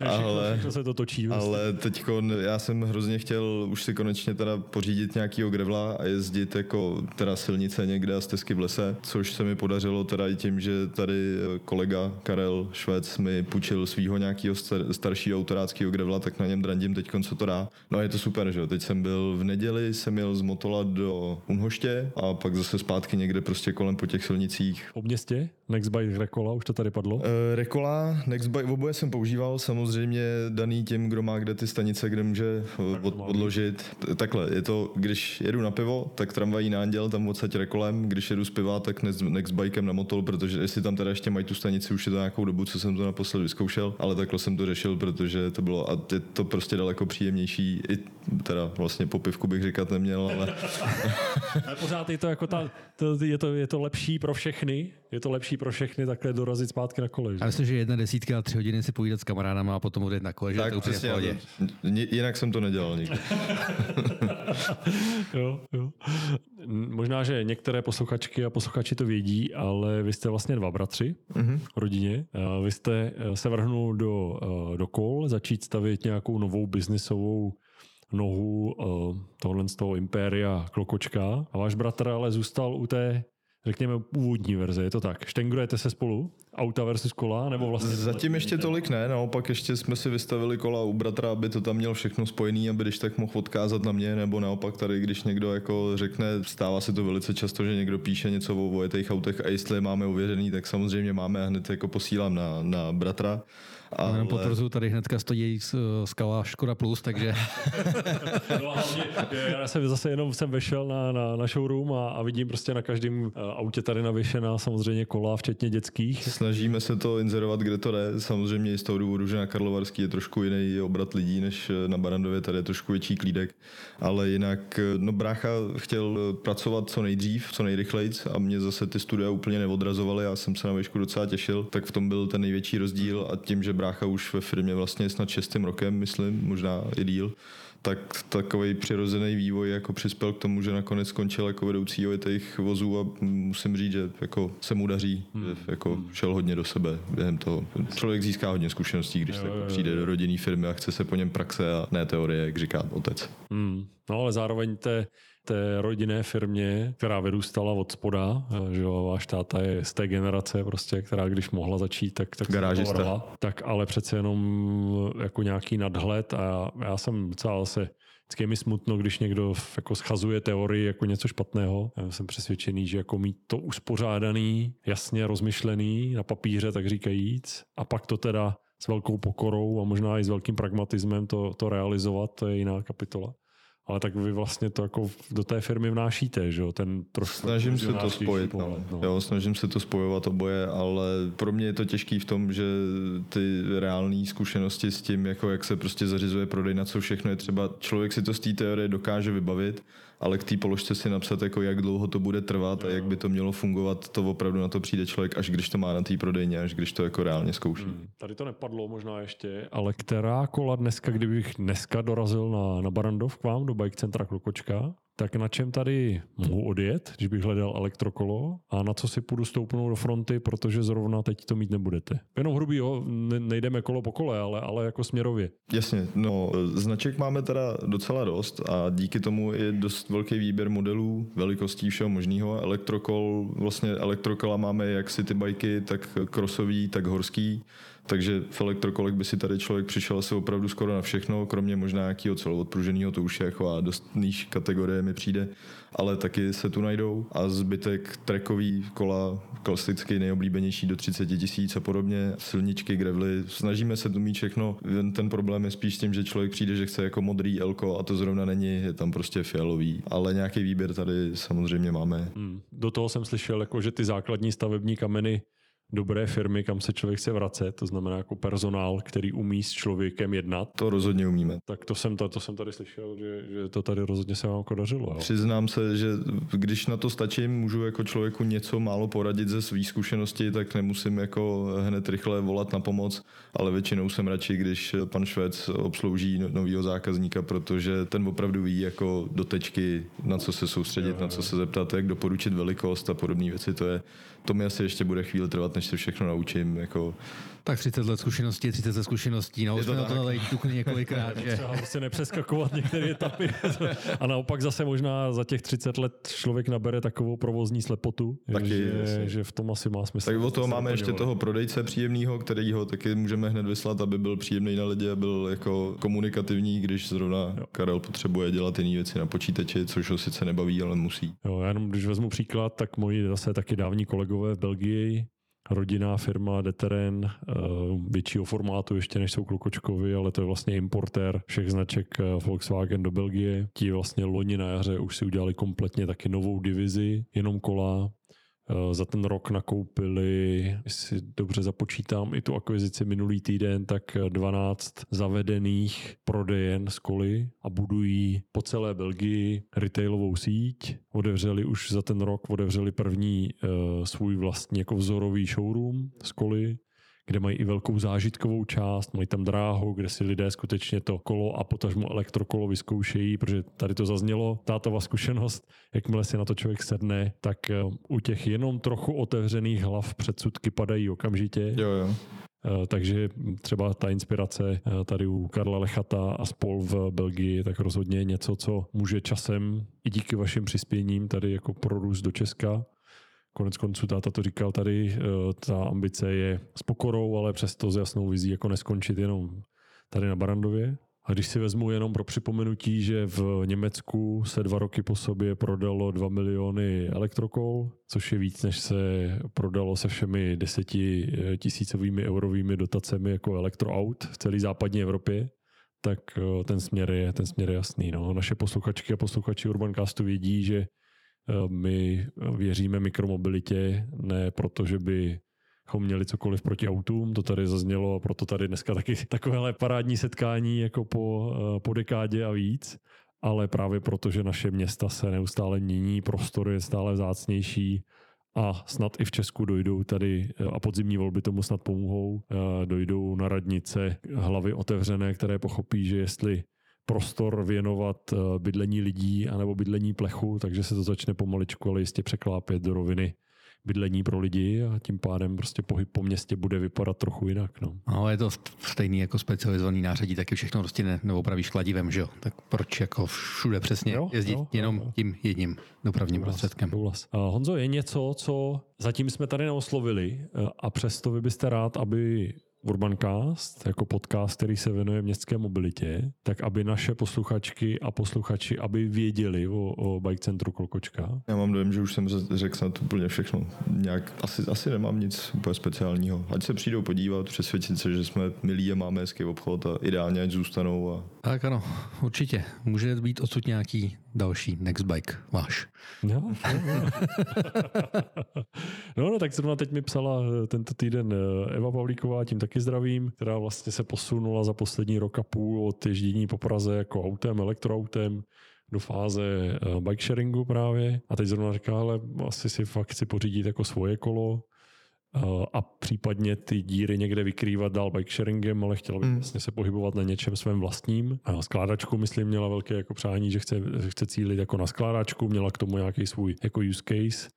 ale, všechno se to točí. Vlastně. Ale teď já jsem hrozně chtěl už si konečně teda pořídit nějakýho grevla a jezdit jako teda silnice někde a stezky v lese, což se mi podařilo teda i tím, že tady kolega Karel Švec mi půjčil svého nějakého staršího autoráckého grevla, tak na něm drandím teď, co to dá. No a je to super, že Teď jsem byl v neděli, jsem jel z Motola do Unhoště a pak zase zpátky někde prostě kolem po těch těch silnicích. Po městě? Nextbike Rekola, už to tady padlo? Uh, Rekola, Nextbike, oboje jsem používal, samozřejmě daný tím, kdo má kde ty stanice, kde může od, odložit. Takhle, je to, když jedu na pivo, tak tramvají náděl, tam odsaď Rekolem, když jedu z piva, tak Nextbikem na motor, protože jestli tam teda ještě mají tu stanici, už je to nějakou dobu, co jsem to naposled vyzkoušel, ale takhle jsem to řešil, protože to bylo, a je to prostě daleko příjemnější, i teda vlastně po pivku bych říkat neměl, ale... ale pořád je to jako ta, to, je, to, je to lepší pro všechny, je to lepší pro všechny takhle dorazit zpátky na kole. Já myslím, že jedna desítka a tři hodiny si povídat s kamarádama a potom odjet na kole, tak, to přesně, úplně Jinak jsem to nedělal nikdy. jo, jo. Možná, že některé posluchačky a posluchači to vědí, ale vy jste vlastně dva bratři mm-hmm. v rodině. Vy jste eh, se vrhnul do, eh, do kol, začít stavit nějakou novou biznisovou nohu tohle z toho impéria Klokočka a váš bratr ale zůstal u té řekněme, původní verze, je to tak? Štengrujete se spolu? Auta versus kola? Nebo vlastně Zatím ještě tolik ne, naopak ještě jsme si vystavili kola u bratra, aby to tam měl všechno spojený, aby když tak mohl odkázat na mě, nebo naopak tady, když někdo jako řekne, stává se to velice často, že někdo píše něco o vojetých autech a jestli máme uvěřený, tak samozřejmě máme a hned jako posílám na, na bratra. Ale... Jenom potvrzuju, tady hnedka stojí skala Škoda Plus, takže... no, hlavně, já jsem zase jenom jsem vešel na, na, na showroom a, a vidím prostě na každém uh, autě tady navěšená samozřejmě kola, včetně dětských. Snažíme se to inzerovat, kde to jde. Samozřejmě i z toho důvodu, že na Karlovarský je trošku jiný obrat lidí, než na Barandově, tady je trošku větší klídek. Ale jinak, eh, no brácha chtěl pracovat co nejdřív, co nejrychleji a mě zase ty studia úplně neodrazovaly, já jsem se na výšku docela těšil, tak v tom byl ten největší rozdíl a tím, že brácha už ve firmě vlastně snad šestým rokem, myslím, možná i díl, tak takový přirozený vývoj jako přispěl k tomu, že nakonec skončil jako vedoucí těch vozů a musím říct, že jako se mu daří, hmm. že jako hmm. šel hodně do sebe během toho. Člověk získá hodně zkušeností, když jo, tak jo, přijde jo. do rodinné firmy a chce se po něm praxe a ne teorie, jak říká otec. Hmm. No ale zároveň te, té rodinné firmě, která vyrůstala od spoda, že jo, váš táta je z té generace prostě, která když mohla začít, tak, tak Garážista. tak ale přece jenom jako nějaký nadhled a já jsem docela se vždycky je mi smutno, když někdo jako schazuje teorii jako něco špatného. Já jsem přesvědčený, že jako mít to uspořádaný, jasně rozmyšlený na papíře, tak říkajíc, a pak to teda s velkou pokorou a možná i s velkým pragmatismem to, to realizovat, to je jiná kapitola ale tak vy vlastně to jako do té firmy vnášíte, že jo, ten trošku Snažím se to spojit, no. pohled, no. Jo, snažím se to spojovat oboje, ale pro mě je to těžký v tom, že ty reální zkušenosti s tím, jako jak se prostě zařizuje prodej, na co všechno je třeba, člověk si to z té teorie dokáže vybavit, ale k té položce si napsat, jako jak dlouho to bude trvat a jak by to mělo fungovat, to opravdu na to přijde člověk, až když to má na té prodejně, až když to jako reálně zkouší. Hmm. Tady to nepadlo možná ještě, ale která kola dneska, kdybych dneska dorazil na, na Barandov k vám do bike centra Klokočka, tak na čem tady mohu odjet, když bych hledal elektrokolo a na co si půjdu stoupnout do fronty, protože zrovna teď to mít nebudete. Jenom hrubý, jo, nejdeme kolo po kole, ale, ale jako směrově. Jasně, no značek máme teda docela dost a díky tomu je dost velký výběr modelů, velikostí všeho možného. Elektrokol, vlastně elektrokola máme jak city bajky, tak krosový, tak horský takže v elektrokolek by si tady člověk přišel asi opravdu skoro na všechno, kromě možná nějakého celoodpruženého, to už je jako a dost níž kategorie mi přijde, ale taky se tu najdou a zbytek trekový kola, klasicky nejoblíbenější do 30 tisíc a podobně, silničky, grevly, snažíme se tu mít všechno. Ten problém je spíš tím, že člověk přijde, že chce jako modrý elko a to zrovna není, je tam prostě fialový, ale nějaký výběr tady samozřejmě máme. Hmm. Do toho jsem slyšel, jako, že ty základní stavební kameny dobré firmy, kam se člověk chce vracet, to znamená jako personál, který umí s člověkem jednat. To rozhodně umíme. Tak to jsem, to, to jsem tady slyšel, že, že to tady rozhodně se vám jako dařilo. Jo. Přiznám se, že když na to stačím, můžu jako člověku něco málo poradit ze svých zkušeností, tak nemusím jako hned rychle volat na pomoc, ale většinou jsem radši, když pan Švec obslouží no, nového zákazníka, protože ten opravdu ví jako do tečky, na co se soustředit, jo, jo. na co se zeptat, jak doporučit velikost a podobné věci. To je, to mi asi ještě bude chvíli trvat, než se všechno naučím. Jako, tak 30 let zkušenosti, 30 let zkušeností, no, jsme na to tady tukli několikrát. Že? Třeba prostě nepřeskakovat některé etapy. A naopak zase možná za těch 30 let člověk nabere takovou provozní slepotu, taky, že, že, v tom asi má smysl. Tak o toho máme ještě toho prodejce příjemného, který ho taky můžeme hned vyslat, aby byl příjemný na lidi a byl jako komunikativní, když zrovna jo. Karel potřebuje dělat jiné věci na počítači, což ho sice nebaví, ale musí. Jo, já jenom když vezmu příklad, tak moji zase taky dávní kolegové v Belgii, rodinná firma Deteren, eh, většího formátu ještě než jsou Klukočkovi, ale to je vlastně importér všech značek eh, Volkswagen do Belgie. Ti vlastně loni na jaře už si udělali kompletně taky novou divizi, jenom kola, za ten rok nakoupili, jestli dobře započítám, i tu akvizici minulý týden, tak 12 zavedených prodejen z koly a budují po celé Belgii retailovou síť. Otevřeli už za ten rok, otevřeli první uh, svůj vlastní jako vzorový showroom z koly kde mají i velkou zážitkovou část, mají tam dráhu, kde si lidé skutečně to kolo a potažmo elektrokolo vyzkoušejí, protože tady to zaznělo, tátová zkušenost, jakmile si na to člověk sedne, tak eh, u těch jenom trochu otevřených hlav předsudky padají okamžitě. Jo, jo. Eh, takže třeba ta inspirace eh, tady u Karla Lechata a spol v Belgii, tak rozhodně něco, co může časem i díky vašim přispěním tady jako prorůst do Česka. Konec konců táta to říkal tady, eh, ta ambice je s pokorou, ale přesto s jasnou vizí jako neskončit jenom tady na Barandově. A když si vezmu jenom pro připomenutí, že v Německu se dva roky po sobě prodalo 2 miliony elektrokol, což je víc, než se prodalo se všemi deseti tisícovými eurovými dotacemi jako elektroaut v celé západní Evropě, tak eh, ten směr je, ten směr je jasný. No. Naše posluchačky a posluchači Urbancastu vědí, že my věříme mikromobilitě ne proto, že by měli cokoliv proti autům, to tady zaznělo a proto tady dneska taky takovéhle parádní setkání jako po, eh, po dekádě a víc, ale právě proto, že naše města se neustále mění, prostor je stále zácnější a snad i v Česku dojdou tady, eh, a podzimní volby tomu snad pomohou, dojdou na radnice hlavy otevřené, které pochopí, že jestli prostor věnovat eh, bydlení lidí anebo bydlení plechu, takže se to začne pomaličku, ale jistě překlápět do roviny bydlení pro lidi a tím pádem prostě pohyb po městě bude vypadat trochu jinak. No, no je to stejný jako specializovaný nářadí, taky všechno prostě ne, neopravíš kladivem, že jo? Tak proč jako všude přesně jo, jezdit jo, jenom jo. tím jedním dopravním prostředkem? Souhlas. Uh, Honzo, je něco, co zatím jsme tady neoslovili uh, a přesto vy byste rád, aby Urbancast, jako podcast, který se věnuje městské mobilitě, tak aby naše posluchačky a posluchači, aby věděli o, o bike centru Klokočka. Já mám dojem, že už jsem řekl snad úplně všechno. Nějak, asi, asi nemám nic úplně speciálního. Ať se přijdou podívat, přesvědčit se, že jsme milí a máme hezký obchod a ideálně ať zůstanou. A... Tak ano, určitě. Může být odsud nějaký další next bike váš. No, no, no, tak zrovna teď mi psala eh, tento týden eh, Eva Pavlíková, tím taky zdravím, která vlastně se posunula za poslední rok a půl od ježdění po Praze jako autem, elektroautem do fáze eh, bike sharingu právě. A teď zrovna říká, ale asi si fakt chci pořídit jako svoje kolo, a případně ty díry někde vykrývat dál bike sharingem, ale chtěla by mm. vlastně se pohybovat na něčem svém vlastním. A skládačku, myslím, měla velké jako přání, že chce, chce cílit jako na skládačku, měla k tomu nějaký svůj jako use case.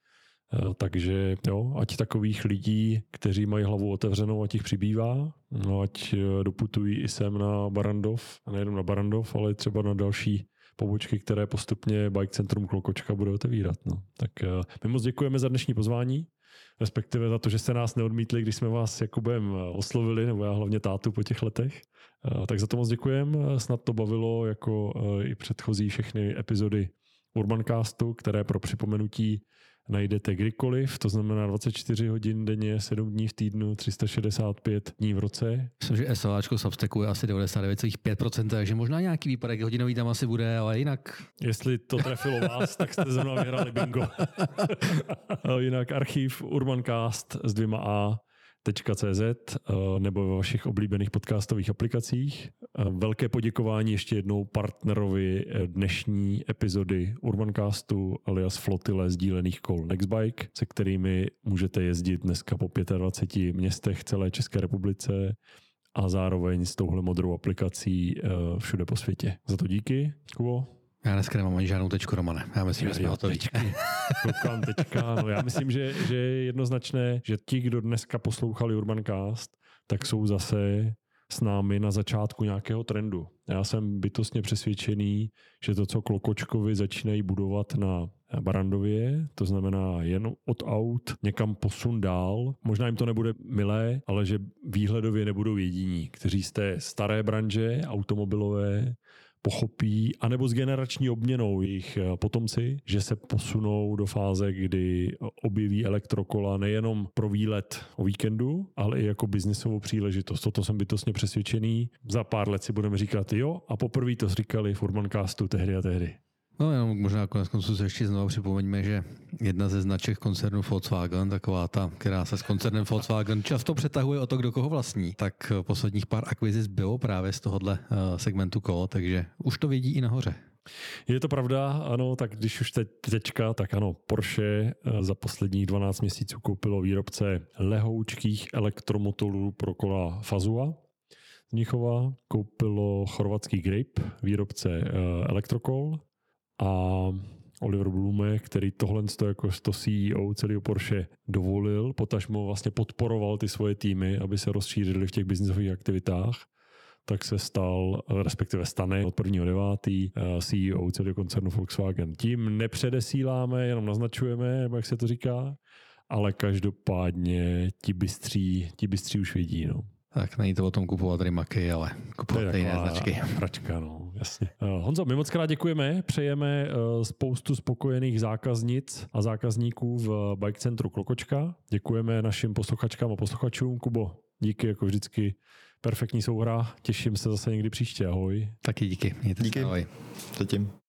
Takže jo, ať takových lidí, kteří mají hlavu otevřenou, ať jich přibývá, no, ať e, doputují i sem na Barandov, a nejenom na Barandov, ale třeba na další pobočky, které postupně Bike Centrum Klokočka bude otevírat. No. Tak my moc děkujeme za dnešní pozvání respektive za to, že jste nás neodmítli, když jsme vás Jakubem eh, oslovili, nebo já hlavně tátu po těch letech. Eh, tak za to moc děkujem. Eh, snad to bavilo jako i předchozí všechny epizody Urbancastu, které pro připomenutí najdete kdykoliv, to znamená 24 hodin denně, 7 dní v týdnu, 365 dní v roce. Myslím, že SLAčko Substacku je asi 99,5%, takže možná nějaký výpadek hodinový tam asi bude, ale jinak... Jestli to trefilo vás, tak jste zrovna vyhrali bingo. jinak archiv Urbancast s dvěma A cz eh, nebo ve vašich oblíbených podcastových aplikacích. Eh, velké poděkování ještě jednou partnerovi eh, dnešní epizody Urbancastu alias flotile sdílených kol Nextbike, se kterými můžete jezdit dneska po 25 městech celé České republice a zároveň s touhle modrou aplikací všude po světě. Za to díky, Kubo. Já dneska nemám ani žádnou tečku, Romane. Já myslím, že jsme hotoví. Koukám teďka. No já myslím, že, že je jednoznačné, že ti, kdo dneska poslouchali Urbancast, tak jsou zase s námi na začátku nějakého trendu. Já jsem bytostně přesvědčený, že to, co Klokočkovi začínají budovat na Barandově, to znamená jen od aut někam posun dál. Možná jim to nebude milé, ale že výhledově nebudou jediní, kteří jste staré branže automobilové, pochopí, anebo s generační obměnou jejich eh, potomci, že se posunou do fáze, kdy objeví elektrokola nejenom pro výlet o víkendu, ale i jako biznisovou příležitost. Toto jsem bytostně přesvědčený. Za pár let si budeme říkat jo a poprvé to říkali v Urbancastu tehdy a tehdy. No jenom možná konec konců se ještě znovu připomeňme, že jedna ze značek koncernu Volkswagen, taková ta, která se s koncernem Volkswagen často přetahuje o to, kdo koho vlastní, tak posledních pár akvizic bylo právě z tohohle eh, segmentu kolo, takže už to vědí i nahoře. Je to pravda, ano, tak když už teď tečka, tak ano, Porsche eh, za posledních 12 měsíců koupilo výrobce lehoučkých elektromotorů pro kola Fazua. Z Nichova koupilo chorvatský Grape, výrobce eh, elektrokol a Oliver Blume, který tohle jako to CEO celého Porsche dovolil, potažmo vlastně podporoval ty svoje týmy, aby se rozšířili v těch biznisových aktivitách, tak se stal, respektive stane od 1.9. Eh, CEO celého koncernu Volkswagen. Tím nepředesíláme, jenom naznačujeme, jak se to říká, ale každopádně ti bystří, ti bystří už vidí. No. Tak není to o tom kupovat Rimaky, ale kupovat jiné značky. Pračka, no, jasně. Uh, Honzo, my moc krát děkujeme, přejeme uh, spoustu spokojených zákaznic a zákazníků v Bike Centru Klokočka. Děkujeme našim posluchačkám a posluchačům. Kubo, díky jako vždycky. Perfektní souhra, těším se zase někdy příště, ahoj. Taky díky, mějte díky. se, ahoj. Zatím.